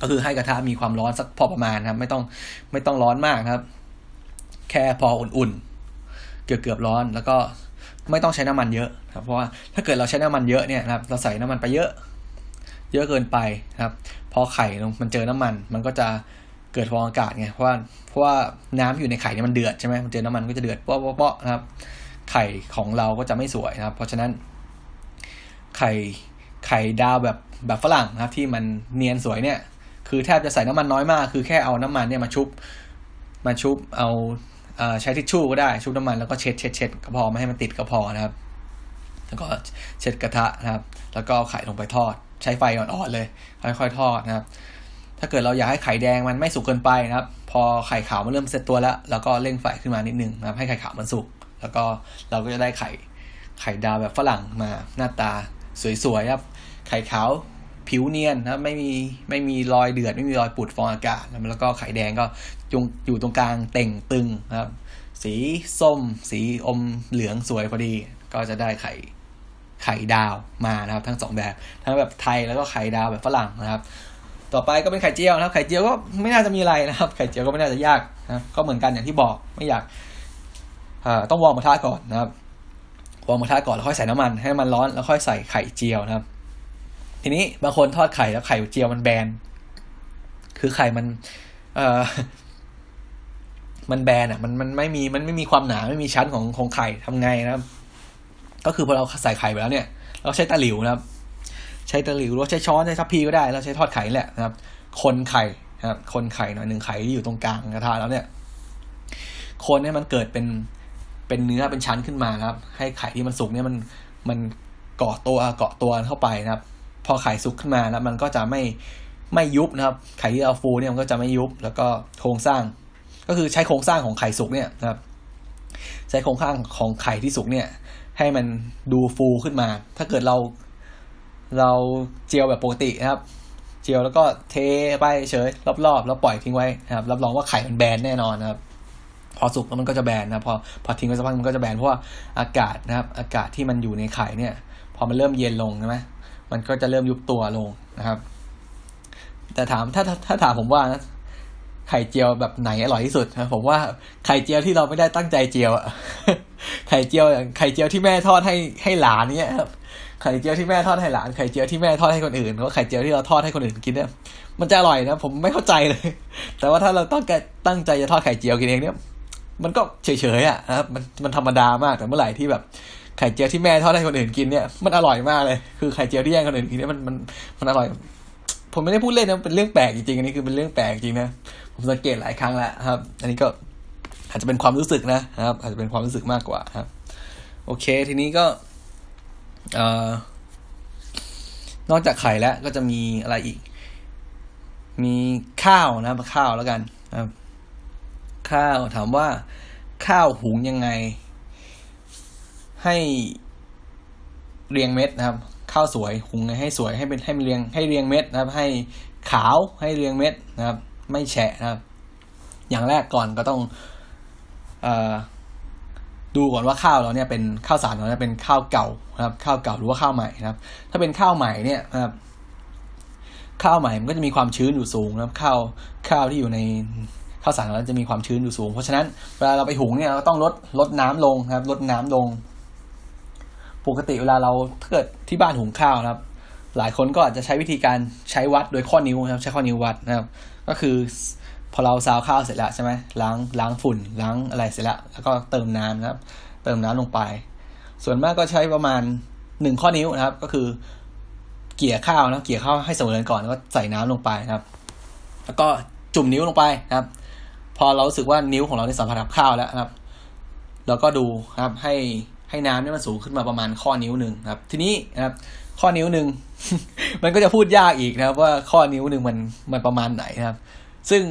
ก็คือให้กระทะมีความร้อนสักพอประมาณนะครับ ไม่ต้องไม่ต้องร้อนมากครับ แค่พออุ่นๆ เกือบเกือบร้อน แล้วก็ไม่ต้องใช้น้ำมันเยอะครับเพราะว่าถ้าเกิดเราใช้น้ำมันเยอะเนี่ยนะครับเราใส่น้ำมันไปเยอะ เยอะเกินไปนะครับ พอไข่มันเจอน้ำมัน มันก็จะเกิดฟองอากาศไงเพราะว่าเพราะว่าน้ำอยู่ในไข่เนี่ยมันเดือดใช่ไหมมันเจอน้ำมันก็จะเดือดเปาะเปาะนะครับ ไข่ของเราก็จะไม่สวยนะครับ เพราะฉะนั้น ไข่ไข่ดาวแบบแบบฝรั่งนะครับ ที่มันเนียนสวยเนี่ย คือแทบจะใส่น้ำมันน้อยมาก คือแค่เอาน้ำมันเนี่ยมาชุบมาชุบเอา ใช้ทิชชู่ก็ได้ชุบน้ำมันแล้วก็เช็ดเช็ดเช็ดก็พอไม่ให้มันติดก็พอนะครับ แล้วก็เช็ดกระทะนะครับ แล้วก็ไข่ลงไปทอด ใช้ไฟอ่อนๆเลย ค่อยๆทอดนะครับ ถ้าเกิดเราอยากให้ไข่แดงมันไม่สุกเกินไปนะครับ พอไข่ขาวมันเริ่มเซตตัวแล้วเราก็เร่งไฟขึ้นมานิดนึงนะครับ ให้ไข่ขาวมันสุกแล้วก็เราก็จะได้ไข่ไข่ดาวแบบฝรั่งมาหน้าตาสวยๆครับ ไข่ขาว ผิวเนียนนะไม่มีไม่มีรอยเดือด ไม่มีรอยปุดฟองอากาศแล้วก็ไข่แดงก็จงอยู่ตรงกลางเต่งตึงนะครับ สีส้ม สีอมเหลืองสวยพอดี ก็จะได้ไข่ไข่ดาวมานะครับ ทั้งสองแบบ ทั้งแบบไทยแล้วก็ไข่ดาวแบบฝรั่งนะครับ ต่อไปก็เป็นไข่เจียวนะครับ ไข่เจียวก็ไม่น่าจะมีอะไรนะครับ ไข่เจียวก็ไม่น่าจะยากนะก็เหมือนกันอย่างที่บอกไม่อยากต้อง warm กระทะก่อนนะครับ warm กระทะก่อนแล้วค่อยใส่น้ำมันให้มันร้อนแล้วค่อยใส่ไข่เจียวนะครับ ทีนี้บางคนทอดไข่แล้วไข่เจียวมันแบน คือไข่มัน เอ่อ มันแบนอะ มันมันไม่มีมันไม่มีความหนาไม่มีชั้นของของไข่ทำไงนะครับ ก็คือพอเราใส่ไข่ไปแล้วเนี่ย เราใช้ตะหลิวนะครับ ใช้ตะหลิวหรือใช้ช้อนใช้ทัพพีก็ได้ เราใช้ทอดไข่แหละนะครับ คนไข่นะครับ คนไข่หน่อยหนึ่งไข่ที่อยู่ตรงกลางกระทะแล้วเนี่ย คนเนี่ยมันเกิดเป็นเป็นเนื้อเป็นชั้นขึ้นมานะครับ ให้ไข่ที่มันสุกเนี่ยมันมันเกาะตัวเกาะตัวเข้าไปนะครับ พอไข่สุกขึ้นมาแล้วมันก็จะไม่ไม่ยุบนะครับ ไข่ที่เราฟูเนี่ยมันก็จะไม่ยุบ แล้วก็โครงสร้าง ก็คือใช้โครงสร้างของไข่สุกเนี่ยนะครับ ใช้โครงสร้างของไข่ที่สุกเนี่ย ให้มันดูฟูขึ้นมา ถ้าเกิดเราเราเจียวแบบปกตินะครับ เจียวแล้วก็เทไปเฉยรอบๆ แล้วปล่อยทิ้งไว้นะครับ รับรองว่าไข่มันแบนแน่นอนนะครับ พอสุกแล้วมันก็จะแบนนะพอพอทิ้งไว้สักพักมันก็จะแบนเพราะว่าอากาศนะครับ อากาศที่มันอยู่ในไข่เนี่ย พอมันเริ่มเย็นลงใช่ไหม มันก็จะเริ่มยุบตัวลงนะครับ แต่ถามถ้าถ้าถามผมว่านะไข่เจียวแบบไหนอร่อยที่สุดนะผมว่าไข่เจียวที่เราไม่ได้ตั้งใจเจียวอะไข่เจียวอย่างไข่เจียวที่แม่ทอดให้ให้หลานเนี่ยครับไข่เจียวที่แม่ทอดให้หลานไข่เจียวที่แม่ทอดให้คนอื่นก็ไข่เจียวที่เราทอดให้คนอื่นกินเนี่ยมันจะอร่อยนะผมไม่เข้าใจเลย แต่ว่าถ้าเราต้องตั้งใจจะทอดไข่เจียวกินเองเนี่ยมันก็เฉยๆอะนะครับมันมันธรรมดามากแต่เมื่อไหร่ที่แบบ ไข่เจียวที่แม่ทอดให้คนอื่นกินเนี่ยมันอร่อยมากเลย คือไข่เจียวที่แย่งคนอื่นกินเนี่ยมันมันมันอร่อย ผมไม่ได้พูดเล่นนะเป็นเรื่องแปลกจริงๆอันนี้คือเป็นเรื่องแปลกจริงนะผมสังเกตหลายครั้งแล้วครับ อันนี้ก็อาจจะเป็นความรู้สึกนะครับ อาจจะเป็นความรู้สึกมากกว่าครับ โอเค ทีนี้ก็เอ่อนอกจากไข่แล้วก็จะมีอะไรอีก มีข้าวนะข้าวแล้วกันครับ ข้าวถามว่าข้าวหุงยังไง ให้เรียงเม็ดนะครับ ข้าวสวยหุงให้สวยให้เป็นให้มันเรียงให้เรียงเม็ดนะครับ ให้ขาวให้เรียงเม็ดนะครับ ไม่แฉะนะครับ อย่างแรกก่อนก็ต้องอดูก่อนว่าข้าวเราเนี่ยเป็นข้าวสารเราเนี่ยเป็นข้าวเก่านะครับ ข้าวเก่าหรือว่าข้าวใหม่นะครับ ถ้าเป็นข้าวใหม่เนี่ยนะครับข้าวใหม่มันก็จะมีความชื้นอยู่สูงนะครับข้าวข้าวที่อยู่ในข้าวสารเราจะมีความชื้นอยู่สูง เพราะฉะนั้นเวลาเราไปหุงเนี่ยเราต้องลดลดน้ำลงนะครับ ลดน้ำลง ปกติเวลาเราถ้าเกิดที่บ้านหุงข้าวนะครับ หลายคนก็อาจจะใช้วิธีการใช้วัดโดยข้อนิ้วนะครับ ใช้ข้อนิ้ววัดนะครับ ก็คือ พอเราซาวข้าวเสร็จแล้วใช่ไหมล้างล้างฝุ่นล้างอะไรเสร็จแล้วแล้วก็เติมน้ำนะครับ เติมน้ำลงไป ส่วนมากก็ใช้ประมาณหนึ่งข้อนิ้วนะครับ ก็คือ เกี่ยข้าวนะเกี่ยข้าวให้เสมอกันก่อนแล้วก็ใส่น้ำลงไปนะครับ แล้วก็จุ่มนิ้วลงไปนะครับ พอเราสึกว่านิ้วของเราได้สัมผัสกับข้าวแล้วนะครับเราก็ดูนะครับให้ ให้น้ำเนี่ยมันสูงขึ้นมาประมาณข้อนิ้วหนึ่งครับ ทีนี้นะครับ ข้อนิ้วหนึ่งมันก็จะพูดยากอีกนะครับ ว่าข้อนิ้วหนึ่งมันมันประมาณไหนนะครับ ซึ่ง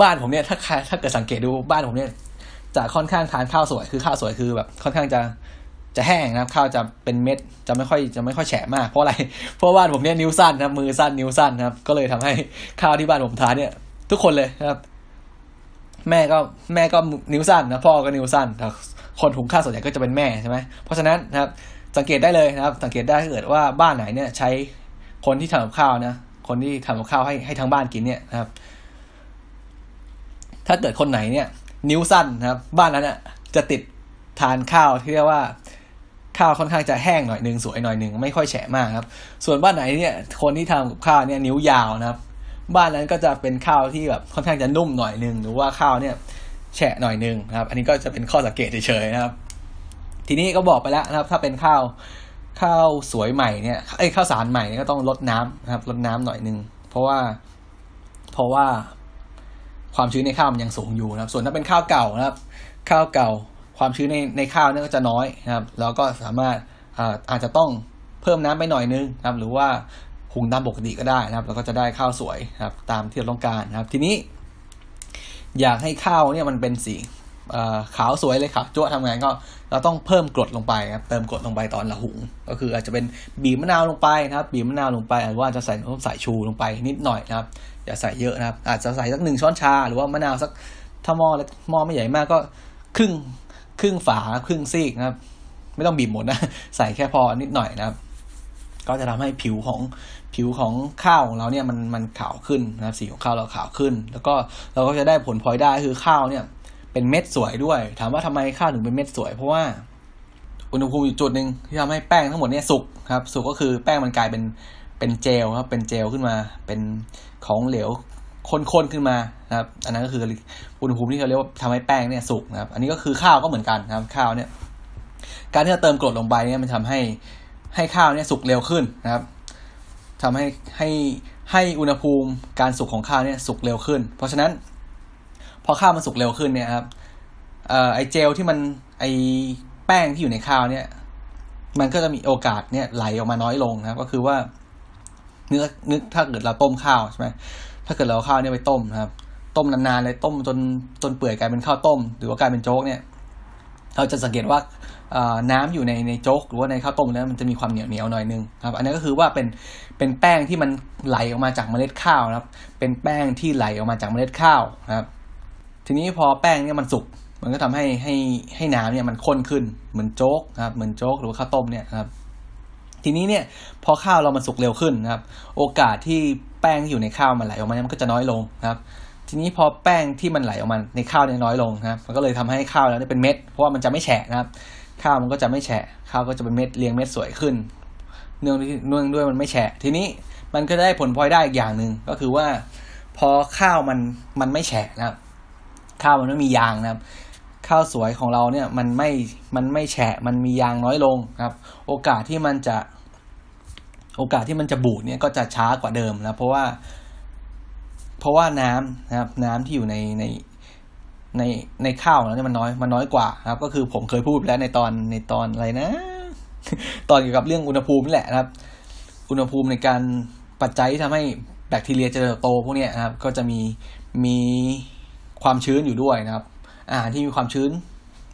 บ้านผมเนี่ยถ้าถ้าเกิดสังเกตดูบ้านผมเนี่ยจะค่อนข้างทานข้าวสวยคือข้าวสวยคือแบบ ค่อนข้างจะจะแห้งนะครับข้าวจะเป็นเม็ดจะไม่ค่อยจะไม่ค่อยแฉะมากเพราะอะไรเพราะบ้านผมเนี่ยนิ้วสั้นนะมือสั้นนิ้วสั้นนะครับ ก็เลยทำให้ข้าวที่บ้านผมทานเนี่ย ทุกคนเลยนะครับ แม่ก็แม่ก็นิ้วสั้นนะพ่อก็นิ้วสั้นแต่ คนหุงข้าวส่วนใหญ่ก็จะเป็นแม่ใช่ไหมเพราะฉะนั้นนะครับสังเกตได้เลยนะครับ สังเกตได้ถ้าเกิดว่าบ้านไหนเนี่ยใช้คนที่ทำกับข้าวนะคนที่ทำกับข้าวให้ให้ทั้งบ้านกินเนี่ยนะครับ ถ้าเกิดคนไหนเนี่ย นิ้วสั้นนะครับ บ้านนั้นน่ะจะติดทานข้าวที่เรียกว่าข้าวค่อนข้างจะแห้งหน่อยหนึ่งสวยหน่อยหนึ่งไม่ค่อยแฉะมากครับ ส่วนบ้านไหนเนี่ย คนที่ทำกับข้าวเนี่ยนิ้วยาวนะครับ บ้านนั้นก็จะเป็นข้าวที่แบบค่อนข้างจะนุ่มหน่อยหนึ่งหรือว่าข้าวเนี่ย แฉะหน่อยหนึ่งนะครับ อันนี้ก็จะเป็นข้อสังเกตเฉยๆนะครับ ทีนี้ก็บอกไปแล้วนะครับ ถ้าเป็นข้าวข้าวสวยใหม่เนี่ยไอ้ข้าวสารใหม่เนี่ยก็ต้องลดน้ำนะครับลดน้ำหน่อยหนึ่งเพราะว่า เพราะว่าความชื้นในข้าวมันยังสูงอยู่นะครับ ส่วนถ้าเป็นข้าวเก่านะครับ ข้าวเก่า ความชื้นในในข้าวเนี่ยก็จะน้อยนะครับ แล้วก็สามารถอาอาจจะต้องเพิ่มน้ำไปหน่อยนึงนะครับ หรือว่าหุงตามปกติก็ได้นะครับ แล้วก็จะได้ข้าวสวยนะครับ ตามที่เราต้องการนะครับ ทีนี้ อยากให้ข้าวเนี่ยมันเป็นสีขาวสวยเลยขาวจั่วทำไงก็เราต้องเพิ่มกรดลงไปครับเติมกรดลงไปตอนละหุง ก็คืออาจจะเป็นบีบมะนาวลงไปนะครับ บีบมะนาวลงไปหรือว่าจะใส่น้ำสายชูลงไปนิดหน่อยนะครับ อย่าใส่เยอะนะครับ อาจจะใส่สักหนึ่งช้อนชา หรือว่ามะนาวสักถ้าหม้อเล็กหม้อไม่ใหญ่มากก็ครึ่งครึ่งฝาครึ่งซีกนะครับ ไม่ต้องบีบหมดนะ ใส่แค่พอนิดหน่อยนะครับ ก็จะทำให้ผิวของ ผิวของข้าวของเราเนี่ยมันมันขาวขึ้นนะครับสีของข้าวเราขาวขึ้น แล้วก็เราก็จะได้ผลพลอยได้คือข้าวเนี่ย เป็นเม็ดสวยด้วย ถามว่าทำไมข้าวถึงเป็นเม็ดสวย เพราะว่าอุณหภูมิอยู่จุดหนึ่งที่ทำให้แป้งทั้งหมดเนี่ยสุกครับสุกก็คือแป้งมันกลายเป็นเป็นเจลครับเป็นเจลขึ้นมา เป็นของเหลวข้นๆขึ้นมานะครับ อันนั้นก็คืออุณหภูมิที่เขาเรียกว่าทำให้แป้งเนี่ยสุกนะครับ อันนี้ก็คือข้าวก็เหมือนกันนะครับข้าวเนี่ย การที่เราเติมกรดลงไปเนี่ยมันทำให้ให้ข้าวเนี่ยสุกเร็วขึ้นนะครับ ทำให้ให้ให้อุณหภูมิการสุกของข้าวเนี่ยสุกเร็วขึ้น เพราะฉะนั้น พอข้าวมันสุกเร็วขึ้นเนี่ยครับเอ่อไอเจลที่มันไอแป้งที่อยู่ในข้าวเนี่ย มันก็จะมีโอกาสเนี่ยไหลออกมาน้อยลงนะครับ ก็คือว่าเนื้อนึกถ้าเกิดเราต้มข้าวใช่ไหมถ้าเกิดเราข้าวเนี่ยไปต้มนะครับ ต้มนานๆเลยต้มจนจนเปื่อยกลายเป็นข้าวต้ม หรือว่ากลายเป็นโจ๊กเนี่ย เราจะสังเกตว่า น้ำอยู่ในในโจ๊กหรือว่าในข้าวต้มแล้วมันจะมีความเหนียวเหนียวหน่อยนึงครับ อันนี้ก็คือว่าเป็นเป็นแป้งที่มันไหลออกมาจากเมล็ดข้าวนะครับ เป็นแป้งที่ไหลออกมาจากเมล็ดข้าวนะครับ ทีนี้พอแป้งเนี่ยมันสุกมันก็ทำให้ให้ให้น้ำเนี่ยมันข้นขึ้นเหมือนโจ๊กนะครับเหมือนโจ๊กหรือว่าข้าวต้มเนี่ยครับ ทีนี้เนี่ยพอข้าวเรามันสุกเร็วขึ้นนะครับ โอกาสที่แป้งที่อยู่ในข้าวมันไหลออกมาเนี่ยมันก็จะน้อยลงนะครับทีนี้พอแป้งที่มันไหลออกมาในข้าวเนี่ยน้อยลงนะครับมันก็เลยทำให้ข้าวแล้วเป็นเม็ดเพราะว่ามันจะไม่แฉะนะครับ ข้าวมันก็จะไม่แฉะข้าวก็จะเป็นเม็ดเรียงเม็ดสวยขึ้น เนื่องเนื่องด้วยมันไม่แฉะ ทีนี้มันก็ได้ผลพลอยได้อีกอย่างหนึ่งก็คือว่า พอข้าวมันมันไม่แฉะนะครับ ข้าวมันไม่มียางนะครับ ข้าวสวยของเราเนี่ยมันไม่มันไม่แฉะ มันมียางน้อยลงครับ โอกาสที่มันจะ โอกาสที่มันจะบูดเนี่ยก็จะช้ากว่าเดิมนะเพราะว่า เพราะว่าน้ำนะครับ น้ำที่อยู่ในใน ในในข้าวเราเนี่ยมันน้อยมันน้อยกว่าครับ ก็คือผมเคยพูดแล้วในตอนในตอนอะไรนะ ตอนเกี่ยวกับเรื่องอุณหภูมินี่แหละนะครับ อุณหภูมิในการปัจจัยที่ทำให้แบคทีเรียเจริญโตพวกนี้นะครับ ก็จะมีมีความชื้นอยู่ด้วยนะครับ อาหารที่มีความชื้น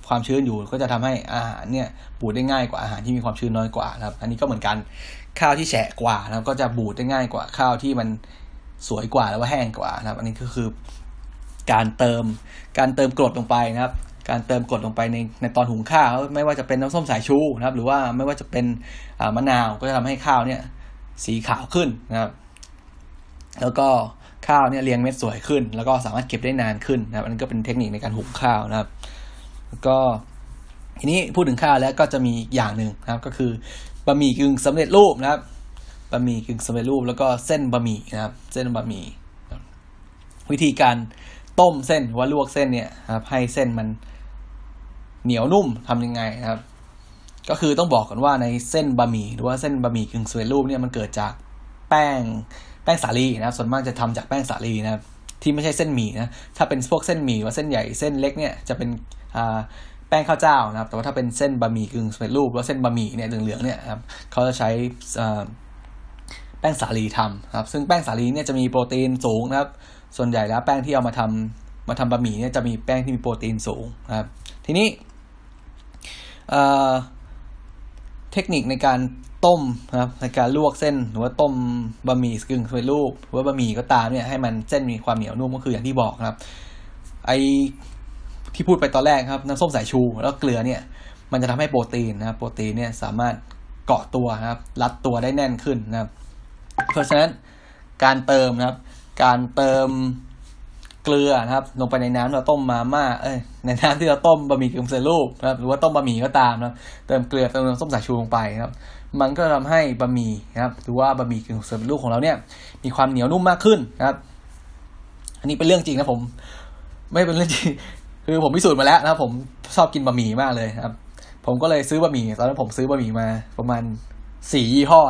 ความชื้นอยู่ก็จะทำให้อาหารเนี่ยบูดได้ง่ายกว่าอาหารที่มีความชื้นน้อยกว่านะครับ อันนี้ก็เหมือนกันข้าวที่แฉะกว่านะครับก็จะบูดได้ง่ายกว่าข้าวที่มันสวยกว่าแล้วว่าแห้งกว่านะครับ อันนี้ก็คือ การเติม การเติมกรดลงไปนะครับ การเติมกรดลงไปในในตอนหุงข้าว ไม่ว่าจะเป็นน้ำส้มสายชูนะครับ หรือว่าไม่ว่าจะเป็นมะนาวก็จะทำให้ข้าวเนี่ยสีขาวขึ้นนะครับ แล้วก็ข้าวเนี่ยเรียงเม็ดสวยขึ้น แล้วก็สามารถเก็บได้นานขึ้นนะครับ อันนี้ก็เป็นเทคนิคในการหุงข้าวนะครับ แล้วก็ทีนี้พูดถึงข้าวแล้วก็จะมีอย่างหนึ่งนะครับ ก็คือบะหมี่กึ่งสำเร็จรูปนะครับบะหมี่กึ่งสำเร็จรูปแล้วก็เส้นบะหมี่นะครับ เส้นบะหมี่วิธีการ ต้มเส้นว่าลวกเส้นเนี่ยครับ ให้เส้นมันเหนียวนุ่มทำยังไงครับ ก็คือต้องบอกกันว่าในเส้นบะหมี่หรือว่าเส้นบะหมี่กึ่งสำเร็จรูปเนี่ยมันเกิดจากแป้งแป้งสาลีนะครับส่วนมากจะทำจากแป้งสาลีนะครับที่ไม่ใช่เส้นหมี่นะถ้าเป็นพวกเส้นหมี่ว่าเส้นใหญ่เส้นเล็กเนี่ยจะเป็นอ่าแป้งข้าวเจ้านะครับ แต่ว่าถ้าเป็นเส้นบะหมี่กึ่งสำเร็จรูปหรือว่าเส้นบะหมี่เนี่ยเหลืองๆเนี่ยครับเขาจะใช้แป้งสาลีทำครับ ซึ่งแป้งสาลีเนี่ยจะมีโปรตีนสูงนะครับ ส่วนใหญ่แล้วแป้งที่เอามาทำมาทำบะหมี่เนี่ยจะมีแป้งที่มีโปรตีนสูงนะครับ ทีนี้เทคนิคในการต้มนะครับในการลวกเส้นหรือว่าต้มบะหมี่กึ่งสำเร็จรูปหรือว่าบะหมี่ก็ตามเนี่ยให้มันเส้นมีความเหนียวนุ่มก็คืออย่างที่บอกนะครับ ไอที่พูดไปตอนแรกครับน้ำส้มสายชูแล้วเกลือเนี่ย มันจะทำให้โปรตีนนะครับโปรตีนเนี่ยสามารถเกาะตัวนะครับ รัดตัวได้แน่นขึ้นนะครับ เพราะฉะนั้นการเติมนะครับ การเติมเกลือนะครับ ลงไปในน้ำเราต้มมาม่าเอ้ยในน้ำที่เราต้มบะหมี่กึ่งสำเร็จรูปนะครับหรือว่าต้มบะหมี่ก็ตามนะครับ เติมเกลือเติมน้ำส้มสายชูลงไปนะครับ มันก็ทำให้บะหมี่นะครับหรือว่าบะหมี่กึ่งสำเร็จรูปของเราเนี่ยมีความเหนียวนุ่มมากขึ้นนะครับ อันนี้เป็นเรื่องจริงนะผม ไม่เป็นเรื่องจริงคือผมพิสูจน์มาแล้วนะครับ ผมชอบกินบะหมี่มากเลยครับ ผมก็เลยซื้อบะหมี่ตอนนั้นผมซื้อบะหมี่มาประมาณ สี่ยี่ห้อ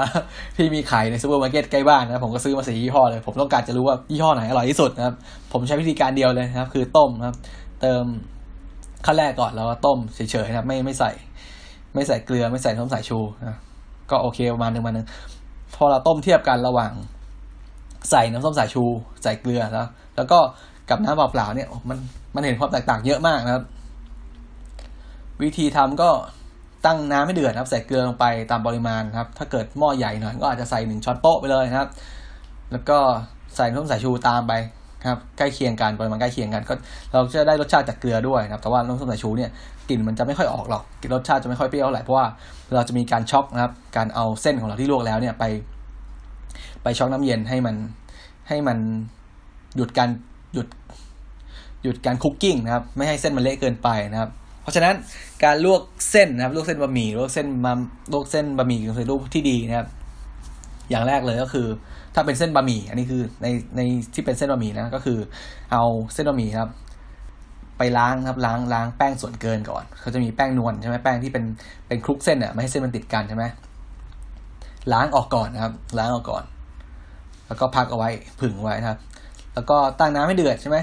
ที่มีขายในซูเปอร์มาร์เก็ตใกล้บ้านนะผมก็ซื้อมาสี่ยี่ห้อเลย ผมต้องการจะรู้ว่ายี่ห้อไหนอร่อยที่สุดนะครับผมใช้วิธีการเดียวเลยนะครับ คือต้มนะครับ ต้มครั้งแรกก่อนแล้วก็ต้มเฉยๆนะครับ ไม่ไม่ใส่ ไม่ใส่เกลือไม่ใส่น้ำส้มสายชูนะก็โอเคประมาณหนึ่งมาหนึ่งพอเราต้มเทียบกันระหว่าง ใส่น้ำส้มสายชู ใส่เกลือแล้ว แล้วก็กับน้ำเปล่าๆเนี่ยมันมันเห็นความแตกต่างเยอะมากนะครับ วิธีทำก็ ตั้งน้ำให้เดือดครับ ใส่เกลือลงไปตามปริมาณครับ ถ้าเกิดหม้อใหญ่หน่อยก็อาจจะใส่หนึ่งช้อนโต๊ะไปเลยนะครับ แล้วก็ใส่น้ำส้มสายชูตามไปครับ ใกล้เคียงกันปริมาณใกล้เคียงกันก็เราจะได้รสชาติจากเกลือด้วยนะครับ แต่ว่าน้ำส้มสายชูเนี่ยกลิ่นมันจะไม่ค่อยออกหรอกกลิ่นรสชาติจะไม่ค่อยเปรี้ยวเท่าไหร่เพราะว่าเราจะมีการช็อกนะครับ การเอาเส้นของเราที่ลวกแล้วเนี่ยไป ไปช็อกน้ำเย็นให้มันให้มันหยุดการหยุดหยุดการคุกกิ้งนะครับ ไม่ให้เส้นมันเละเกินไปนะครับ เพราะฉะนั้นการลวกเส้นนะครับลวกเส้นบะหมี่ลวกเส้นมาลวกเส้นบะหมี่กึ่งสำเร็จรูปที่ดีนะครับ อย่างแรกเลยก็คือ ถ้าเป็นเส้นบะหมี่อันนี้คือในในที่เป็นเส้นบะหมี่นะก็คือ เอาเส้นบะหมี่ครับ ไปล้างครับล้างล้างแป้งส่วนเกินก่อนเขาจะมีแป้งนวลใช่ไหมแป้งที่เป็นเป็นคลุกเส้นอะไม่ให้เส้นมันติดกันใช่ไหมล้างออกก่อนนะครับ ล้างออกก่อน แล้วก็พักเอาไว้ผึ่งไว้นะครับ แล้วก็ตั้งน้ำให้เดือดใช่ไหม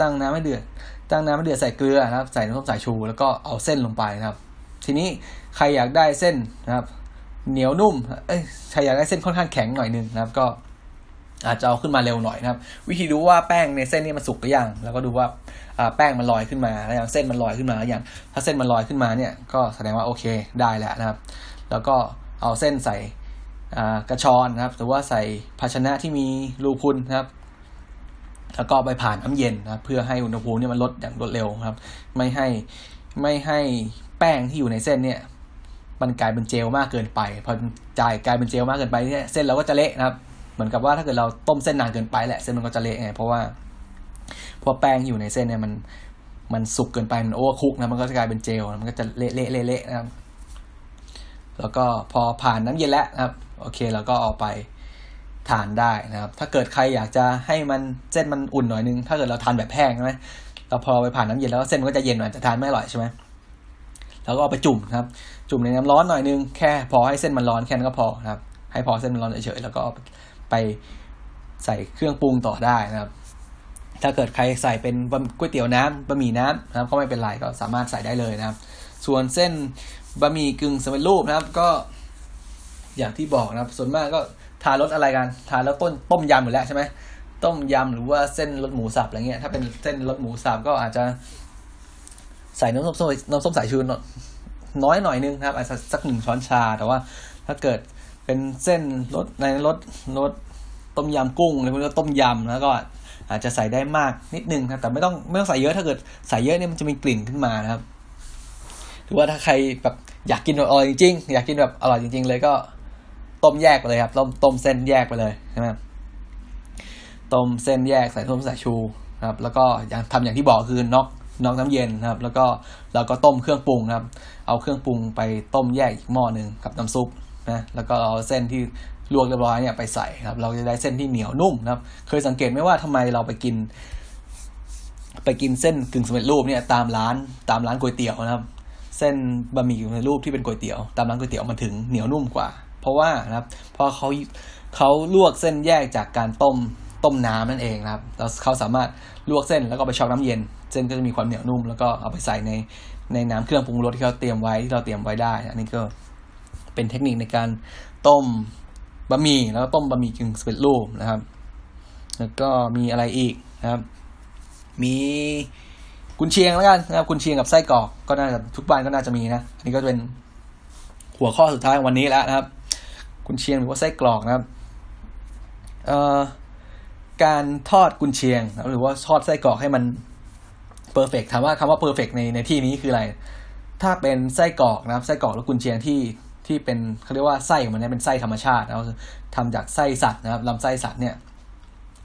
ตั้งน้ำให้เดือด ตั้งน้ำให้เดือดใส่เกลือนะครับ ใส่น้ำส้มสายชูแล้วก็เอาเส้นลงไปนะครับ ทีนี้ใครอยากได้เส้นนะครับ เหนียวนุ่มเอ้ยใครอยากได้เส้นค่อนข้างแข็งหน่อยนึงนะครับ ก็อาจจะเอาขึ้นมาเร็วหน่อยนะครับ วิธีดูว่าแป้งในเส้นนี้มันสุกหรือยังแล้วก็ดูว่าแป้งมันลอยขึ้นมาแล้วอย่างเส้นมันลอยขึ้นมาแล้วอย่างถ้าเส้นมันลอยขึ้นมาเนี่ยก็แสดงว่าโอเคได้แล้วนะครับ แล้วก็เอาเส้นใส่กระชอนนะครับ หรือว่าใส่ภาชนะที่มีรูพุนนะครับ แล้วก็ไปผ่านน้ำเย็นนะเพื่อให้อุณหภูมิเนี่ยมันลดอย่างรวดเร็วครับ ไม่ให้ไม่ให้แป้งที่อยู่ในเส้นเนี่ย มันกลายเป็นเจลมากเกินไปพอจ่ายกลายเป็นเจลมากเกินไปเนี่ยเส้นเราก็จะเละนะครับ เหมือนกับว่าถ้าเกิดเราต้มเส้นนานเกินไปแหละเส้นมันก็จะเละไงเพราะว่าพราะแป้งอยู่ในเส้นเนี่ยมันมันสุกเกินไปมันโอเวอร์คุกนะมันก็จะกลายเป็นเจลมันก็จะเละเละเละเละนะครับ แล้วก็พอผ่านน้ำเย็นแล้วนะครับ โอเคเราก็เอาไป ทานได้นะครับ ถ้าเกิดใครอยากจะให้มันเส้นมันอุ่นหน่อยนึง ถ้าเกิดเราทานแบบแห้งใช่ไหมเราพอไปผ่านน้ำเย็นแล้วเส้นมันก็จะเย็นหน่อยจะทานไม่อร่อยใช่ไหมแล้วก็เอาไปจุ่มครับ จุ่มในน้ำร้อนหน่อยนึงแค่พอให้เส้นมันร้อนแค่นั้นก็พอครับ ให้พอเส้นมันร้อนเฉยๆแล้วก็ไปใส่เครื่องปรุงต่อได้นะครับ ถ้าเกิดใครใส่เป็นก๋วยเตี๋ยวน้ำบะหมี่น้ำนะครับก็ไม่เป็นไรก็สามารถใส่ได้เลยนะครับ ส่วนเส้นบะหมี่กึ่งสำเร็จรูปนะครับก็อย่างที่บอกนะครับ ส่วนมากก็ ทานรสอะไรกัน ทานแล้วต้นต้มยำอยู่แล้วใช่ไหมต้มยำหรือว่าเส้นรสหมูสับอะไรเงี้ย ถ้าเป็นเส้นรสหมูสับก็อาจจะใส่น้ำส้มน้ำส้มสายชูน้อยหน่อยนึงนะครับอาจจะสักหนึ่งช้อนชา แต่ว่า ถ้าเกิดเป็นเส้นรสในรสรสต้มยำกุ้งหรือว่าต้มยำแล้วก็อาจจะใส่ได้มากนิดนึงนะแต่ไม่ต้องไม่ต้องใส่เยอะถ้าเกิดใส่เยอะเนี่ยมันจะมีกลิ่นขึ้นมานะครับ หรือว่าถ้าใครแบบอยากกินอร่อยจริงๆอยากกินแบบอร่อยจริง ๆ เลยก็ ต้มแยกไปเลยครับต้มต้มเส้นแยกไปเลยใช่ไหมต้มเส้นแยกใส่ต้มสายชูครับ แล้วก็อย่างทำอย่างที่บอกคือน็อกน็อกน้ำเย็นนะครับ แล้วก็เราก็ต้มเครื่องปรุงนะครับ เอาเครื่องปรุงไปต้มแยกอีกหม้อหนึ่งกับน้ำซุปนะแล้วก็เอาเส้นที่ลวกเรียบร้อยเนี่ยไปใส่ครับ เราจะได้เส้นที่เหนียวนุ่มนะครับ เคยสังเกตไหมว่าทำไมเราไปกิน ไปกินเส้นกึ่งสำเร็จรูปเนี่ยตามร้านตามร้านก๋วยเตี๋ยวนะครับ เส้นบะหมี่กึ่งสำเร็จรูปที่เป็นก๋วยเตี๋ยว ตามร้านก๋วยเตี๋ยวมันถึงเหนียวนุ่มกว่า เพราะว่านะครับเพราะเขาเขาลวกเส้นแยกจากการต้มต้มน้ำนั่นเองนะครับแล้วเขาสามารถลวกเส้นแล้วก็ไปช็อกน้ำเย็น เส้นก็จะมีความเหนียวนุ่ม แล้วก็เอาไปใส่ในในน้ำเครื่องปรุงรสที่เขาเตรียมไว้ที่เราเตรียมไว้ได้ อันนี้ก็เป็นเทคนิคในการต้มบะหมี่แล้วก็ต้มบะหมี่กึ่งสำเร็จรูปนะครับ แล้วก็มีอะไรอีกนะครับ มีกุนเชียงแล้วกันนะครับกุนเชียงกับไส้กรอกก็น่าจะทุกบ้านก็น่าจะมีนะ อันนี้ก็จะเป็นหัวข้อสุดท้ายวันนี้แล้วนะครับ กุนเชียงหรือว่าไส้กรอกนะครับการทอดกุนเชียงหรือว่าทอดไส้กรอกให้มัน perfect ถามว่าคำว่า perfect ในในที่นี้คืออะไร ถ้าเป็นไส้กรอกนะครับไส้กรอกหรือกุนเชียงที่ที่เป็นเขาเรียกว่าไส้ของมันเนี่ยเป็นไส้ธรรมชาตินะครับทำจากไส้สัตว์นะครับลำไส้สัตว์เนี่ย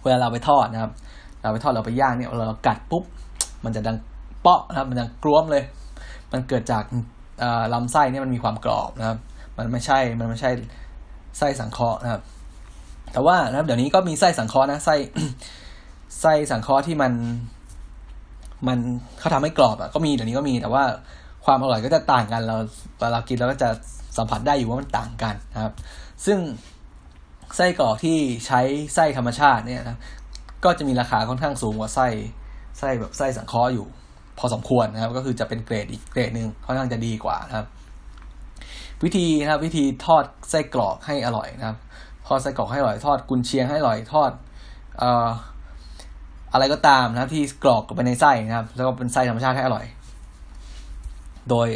เวลาเราไปทอดนะครับ เราไปทอดเราไปย่างเนี่ยเรากัดปุ๊บมันจะดังเปาะนะครับมันดังกร้วมเลย มันเกิดจากลำไส้เนี่ยมันมีความกรอบนะครับ มันไม่ใช่มันไม่ใช่ ไส้สังเคราะห์นะครับ แต่ว่านะครับเดี๋ยวนี้ก็มีไส้สังเคราะห์นะไส้ไส้สังเคราะห์ที่มัน มันเขาทำให้กรอบอะก็มีเดี๋ยวนี้ก็มีแต่ว่าความอร่อยก็จะต่างกันเราเวลากินเราก็จะสัมผัสได้อยู่ว่ามันต่างกันนะครับ ซึ่งไส้กรอกที่ใช้ไส้ธรรมชาติเนี่ยนะก็จะมีราคาค่อนข้างสูงกว่าไส้ไส้แบบไส้สังเคราะห์อยู่ พอสมควรนะครับ ก็คือจะเป็นเกรดอีกเกรดหนึ่งค่อนข้างจะดีกว่านะครับ วิธีนะครับ วิธีทอดไส้กรอกให้อร่อยนะครับทอดไส้กรอกให้อร่อยทอดกุนเชียงให้อร่อยทอดเอ่ออะไรก็ตามนะครับ ที่กรอกไปในไส้นะครับ แล้วก็เป็นไส้ธรรมชาติให้อร่อย โดย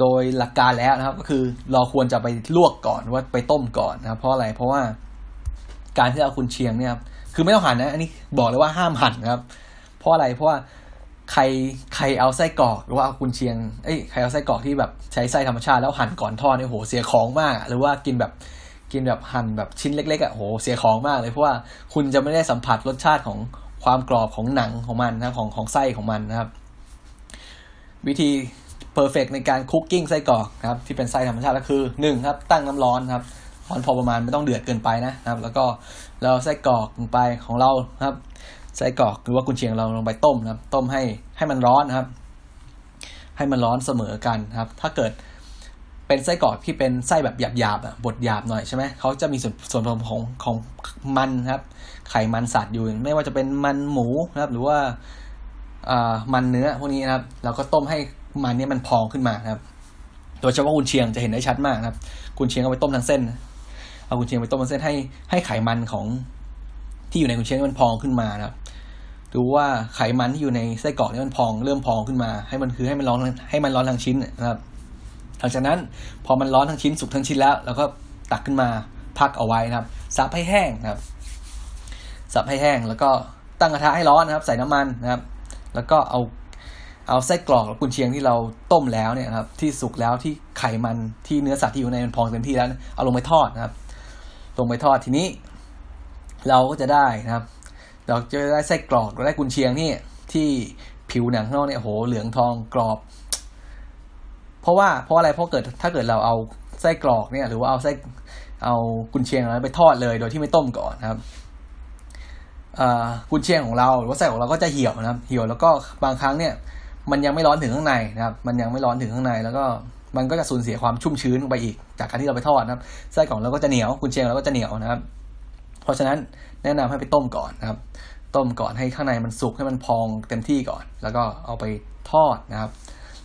โดยหลักการแล้วนะครับ ก็คือเราควรจะไปลวกก่อนว่าไปต้มก่อนนะครับ เพราะอะไรเพราะว่าการที่เอากุนเชียงเนี่ยคือไม่ต้องหั่นนะ อันนี้บอกเลยว่าห้ามหั่นนะครับ เพราะอะไรเพราะว่า ใครใครเอาไส้กรอกหรือว่าเอากุนเชียงเอ้ยใครเอาไส้กรอกที่แบบใช้ไส้ธรรมชาติแล้วหั่นก่อนทอดเนี่ยโหเสียของมาก หรือว่ากินแบบกินแบบหั่นแบบชิ้นเล็กๆอะโหเสียของมากเลยเพราะว่าคุณจะไม่ได้สัมผัสรสชาติของความกรอบของหนังของมันนะของของไส้ของมันนะครับ วิธีเพอร์เฟกในการคุกกิ้งไส้กรอกนะครับที่เป็นไส้ธรรมชาติก็คือหนึ่งครับตั้งน้ำร้อนครับร้อนพอประมาณไม่ต้องเดือดเกินไปนะครับ แล้วก็เราไส้กรอกลงไปของเราครับ ไส้กรอกหรือว่ากุนเชียงเราลงไปต้มนะครับ ต้มให้ให้มันร้อนนะครับ ให้มันร้อนเสมอกันครับ ถ้าเกิดเป็นไส้กรอกที่เป็นไส้แบบหยาบๆอะบดหยาบหน่อยใช่ไหมเขาจะมีส่วนส่วนผสมของของมันครับ ไขมันสัตว์อยู่ ไม่ว่าจะเป็นมันหมูนะครับ หรือว่าอ่ามันเนื้อพวกนี้นะครับ เราก็ต้มให้มันนี้มันพองขึ้นมาครับโดยเฉพาะกุนเชียงจะเห็นได้ชัดมากครับกุนเชียงเอาไปต้มทั้งเส้น เอากุนเชียงไปต้มทั้งเส้นให้ให้ไขมันของที่อยู่ในกุนเชียงมันพองขึ้นมานะครับ ดูว่าไขมันที่อยู่ในไส้กรอกนี่มันพองเริ่มพองขึ้นมา ให้มันคือให้มันร้อนให้มันร้อนทั้งชิ้นนะครับหลังจากนั้นพอมันร้อนทั้งชิ้นสุกทั้งชิ้นแล้วเราก็ตักขึ้นมาพักเอาไว้นะครับซับให้แห้งนะครับซับให้แห้งแล้วก็ตั้งกระทะให้ร้อนนะครับ ใส่น้ำมันนะครับ แล้วก็เอาเอาไส้กรอกกุนเชียงที่เราต้มแล้วเนี่ยครับ ที่สุกแล้วที่ไขมันที่เนื้อสัตว์ที่อยู่ในมันพองเต็มที่แล้ว เอาลงไปทอดนะครับ ลงไปทอดทีนี้ เราก็จะได้นะครับ เราจะได้ไส้กรอกเราได้กุนเชียงนี่ที่ผิวหนังข้างนอกเนี่ยโหเหลืองทองกรอบ เพราะว่าเพราะอะไรเพราะเกิดถ้าเกิดเราเอาไส้กรอกเนี่ย หรือว่าเอาไส้เอากุนเชียงเราไปทอดเลย โดยที่ไม่ต้มก่อนนะครับกุนเชียงของเราหรือว่าไส้ของเราก็จะเหี่ยวนะครับ เหี่ยวแล้วก็บางครั้งเนี่ย มันยังไม่ร้อนถึงข้างในนะครับ มันยังไม่ร้อนถึงข้างใน แล้วก็มันก็จะสูญเสียความชุ่มชื้นไปอีก จากการที่เราไปทอดนะครับไส้กรอกเราก็จะเหนียวกุนเชียงเราก็จะเหนียวนะครับ เพราะฉะนั้น แนะนำให้ไปต้มก่อนนะครับ ต้มก่อนให้ข้างในมันสุกให้มันพองเต็มที่ก่อน แล้วก็เอาไปทอดนะครับ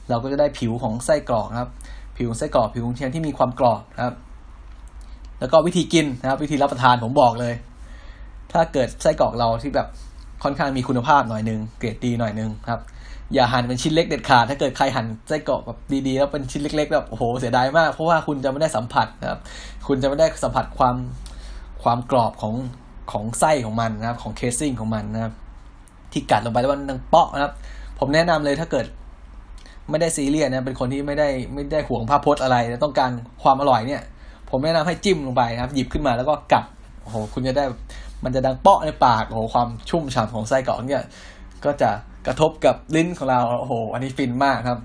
เราก็จะได้ผิวของไส้กรอกนะครับ ผิวไส้กรอกผิวกุนเชียงที่มีความกรอบนะครับ แล้วก็วิธีกินนะครับ วิธีรับประทานผมบอกเลย ถ้าเกิดไส้กรอกเราที่แบบค่อนข้างมีคุณภาพหน่อยนึงเกรดดีหน่อยนึงครับอย่าหั่นเป็นชิ้นเล็กเด็ดขาด ถ้าเกิดใครหั่นไส้กรอกแบบดีๆแล้วเป็นชิ้นเล็กๆแบบโอ้โหเสียดายมาก เพราะว่าคุณจะไม่ได้สัมผัสนะครับ คุณจะไม่ได้สัมผัสความความกรอบของ ของไส้ของมันนะครับ ของเคสซิ่งของมันนะครับ ที่กัดลงไปแล้วมันดังเปาะนะครับ ผมแนะนำเลยถ้าเกิด ไม่ได้ซีเรียสนะเป็นคนที่ไม่ได้ไม่ได้ห่วงภาพพจน์อะไรต้องการความอร่อยเนี่ย ผมแนะนำให้จิ้มลงไปนะครับ หยิบขึ้นมาแล้วก็กัดโอ้โหคุณจะได้มันจะดังเปาะในปากโอ้โหความชุ่มฉ่ำของไส้กรอกเนี่ยก็จะกระทบกับลิ้นของเราโอ้โห อันนี้ฟินมากครับ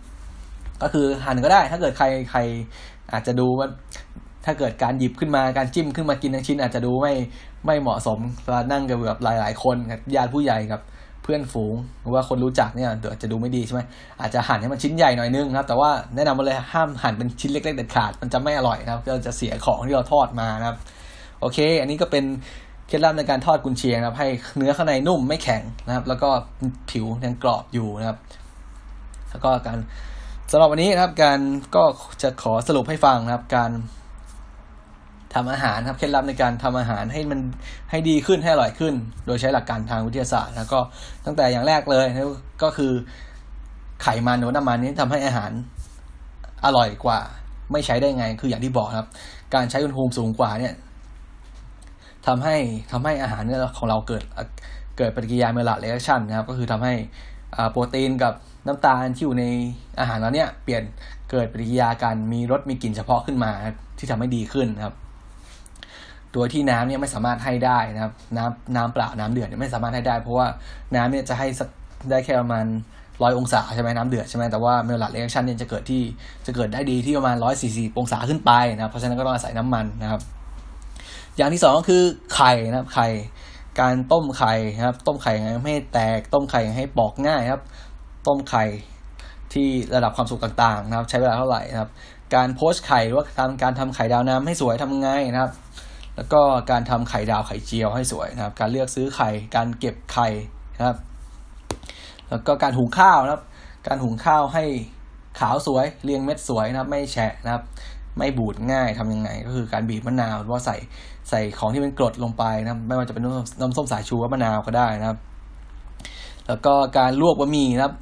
ก็คือหั่นก็ได้ ถ้าเกิดใครใครอาจจะดูว่าถ้าเกิดการหยิบขึ้นมาการจิ้มขึ้นมากินทั้งชิ้นอาจจะดูไม่ ไม่เหมาะสมเวลานั่งกับแบบหลาย ๆ คนกับญาติผู้ใหญ่กับเพื่อนฝูงหรือว่าคนรู้จักเนี่ยเดี๋ยวจะดูไม่ดีใช่ไหมอาจจะหั่นให้มันชิ้นใหญ่หน่อยนึงครับ แต่ว่าแนะนำมาเลยห้ามหั่นเป็นชิ้นเล็กๆเด็ดขาดมันจะไม่อร่อยนะครับเราจะเสียของที่เราทอดมานะครับ โอเค อันนี้ก็เป็นเคล็ดลับในการทอดกุนเชียงนะครับ ให้เนื้อข้างในนุ่มไม่แข็งนะครับ แล้วก็ผิวยังกรอบอยู่นะครับ แล้วก็การสำหรับวันนี้นะครับ การก็จะขอสรุปให้ฟังนะครับ การ ทำอาหารครับเคล็ดลับในการทำอาหารให้มันให้ดีขึ้นให้อร่อยขึ้น โดยใช้หลักการทางวิทยาศาสตร์ แล้วก็ตั้งแต่อย่างแรกเลยก็คือไขมันหรือน้ำมันนี้ทำให้อาหารอร่อยกว่า ไม่ใช้ได้ไงคืออย่างที่บอกครับ การใช้อุณหภูมิสูงกว่าเนี่ยทำให้ทำให้อาหารเนี่ยของเราเกิดเกิดปฏิกิริยาเมลาเรชั่นนะครับ ก็คือทำให้โปรตีนกับน้ำตาลที่อยู่ในอาหารเราเนี่ยเปลี่ยนเกิดปฏิกิริยากันมีรสมีกลิ่นเฉพาะขึ้นมาที่ทำให้ดีขึ้นครับ โดยที่น้ำเนี่ยไม่สามารถให้ได้นะครับ น้ำน้ำเปล่าน้ำเดือดเนี่ยไม่สามารถให้ได้ เพราะว่าน้ำเนี่ยจะให้สักได้แค่ประมาณร้อยองศาใช่ไหมน้ำเดือดใช่ไหมแต่ว่า Maillard reaction เนี่ยจะเกิดที่จะเกิดได้ดีที่ประมาณร้อยสี่สิบองศาขึ้นไปนะครับเพราะฉะนั้นก็ต้องอาศัยน้ำมันนะครับ อย่างที่สองก็คือไข่นะครับไข่การต้มไข่นะครับ ต้มไข่ยังไงไม่ให้แตกต้มไข่ให้ปอกง่ายครับ ต้มไข่ที่ระดับความสุกต่างๆ นะครับ ใช้เวลาเท่าไหร่นะครับ การ poach ไข่หรือว่าทำการทำไข่ดาวน้ำให้สวยทำไงนะครับ แล้วก็การทำไข่ดาวไข่เจียวให้สวยนะครับ การเลือกซื้อไข่ การเก็บไข่นะครับ แล้วก็การหุงข้าวนะครับ การหุงข้าวให้ขาวสวยเรียงเม็ดสวยนะครับ ไม่แฉะนะครับ ไม่บูดง่ายทำยังไง ก็คือการบีบมะนาวหรือว่าใส่ใส่ของที่เป็นกรดลงไปนะครับ ไม่ว่าจะเป็นน้ำส้มสายชูมะนาวก็ได้นะครับ แล้วก็การลวกบะหมี่นะครับ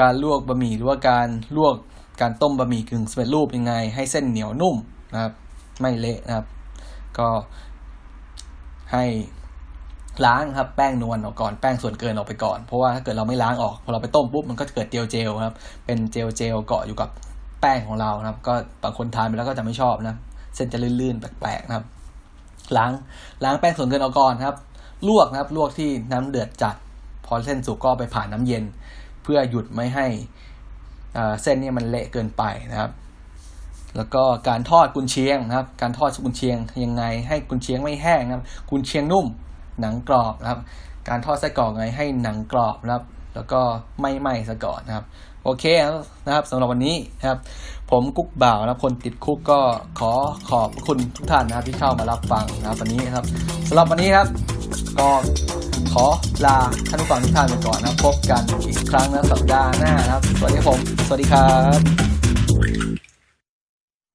การลวกบะหมี่หรือว่าการลวกการต้มบะหมี่กึ่งสำเร็จรูปยังไง ให้เส้นเหนียวนุ่มนะครับ ไม่เละนะครับ ก็ให้ล้างครับแป้งนวลออกก่อนแป้งส่วนเกินออกไปก่อน เพราะว่าถ้าเกิดเราไม่ล้างออกพอเราไปต้มปุ๊บมันก็จะเกิดเจลเจลครับ เป็นเจลเจลเกาะอยู่กับแป้งของเรานะครับ ก็บางคนทานไปแล้วก็จะไม่ชอบนะเส้นจะลื่นๆแปลกๆนะครับ ล้างล้างแป้งส่วนเกินออกก่อนครับ ลวกนะครับ ลวกที่น้ำเดือดจัด พอเส้นสุกก็ไปผ่านน้ำเย็น เพื่อหยุดไม่ให้เส้นนี้มันเละเกินไปนะครับ แล้วก็การทอดกุนเชียงนะครับ การทอดกุนเชียงยังไง ให้กุนเชียงไม่แห้งนะครับ กุนเชียงนุ่มหนังกรอบนะครับ การทอดไส้กรอกไงให้หนังกรอบนะครับ แล้วก็ไม่ไหม้ซะก่อนนะครับ โอเคนะครับสำหรับวันนี้นะครับ ผมกุ๊กบ่าวนะคนติดคุกก็ขอขอบคุณทุกท่านนะครับที่เข้ามารับฟังนะครับวันนี้นะครับสำหรับวันนี้ครับ ก็ขอลาท่านผู้ฟังทุกท่านไปก่อนนะพบกันอีกครั้งนะสัปดาห์หน้านะครับ สวัสดีผม สวัสดีครับ